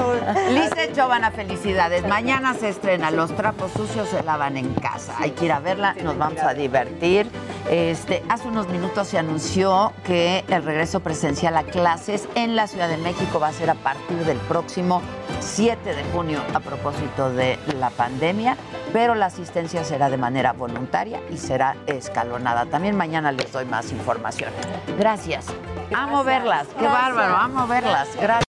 Lisa Chovana, felicidades. Mañana se estrena Los trapos sucios se lavan en casa. Hay que ir a verla, nos vamos a divertir. Este, hace unos minutos se anunció que el regreso presencial a clases en la Ciudad de México va a ser a partir del próximo 7 de junio a propósito de la pandemia, pero la asistencia será de manera voluntaria y será escalonada. También mañana les doy más información. Gracias. Amo verlas. Qué Gracias. bárbaro. Amo verlas. Gracias.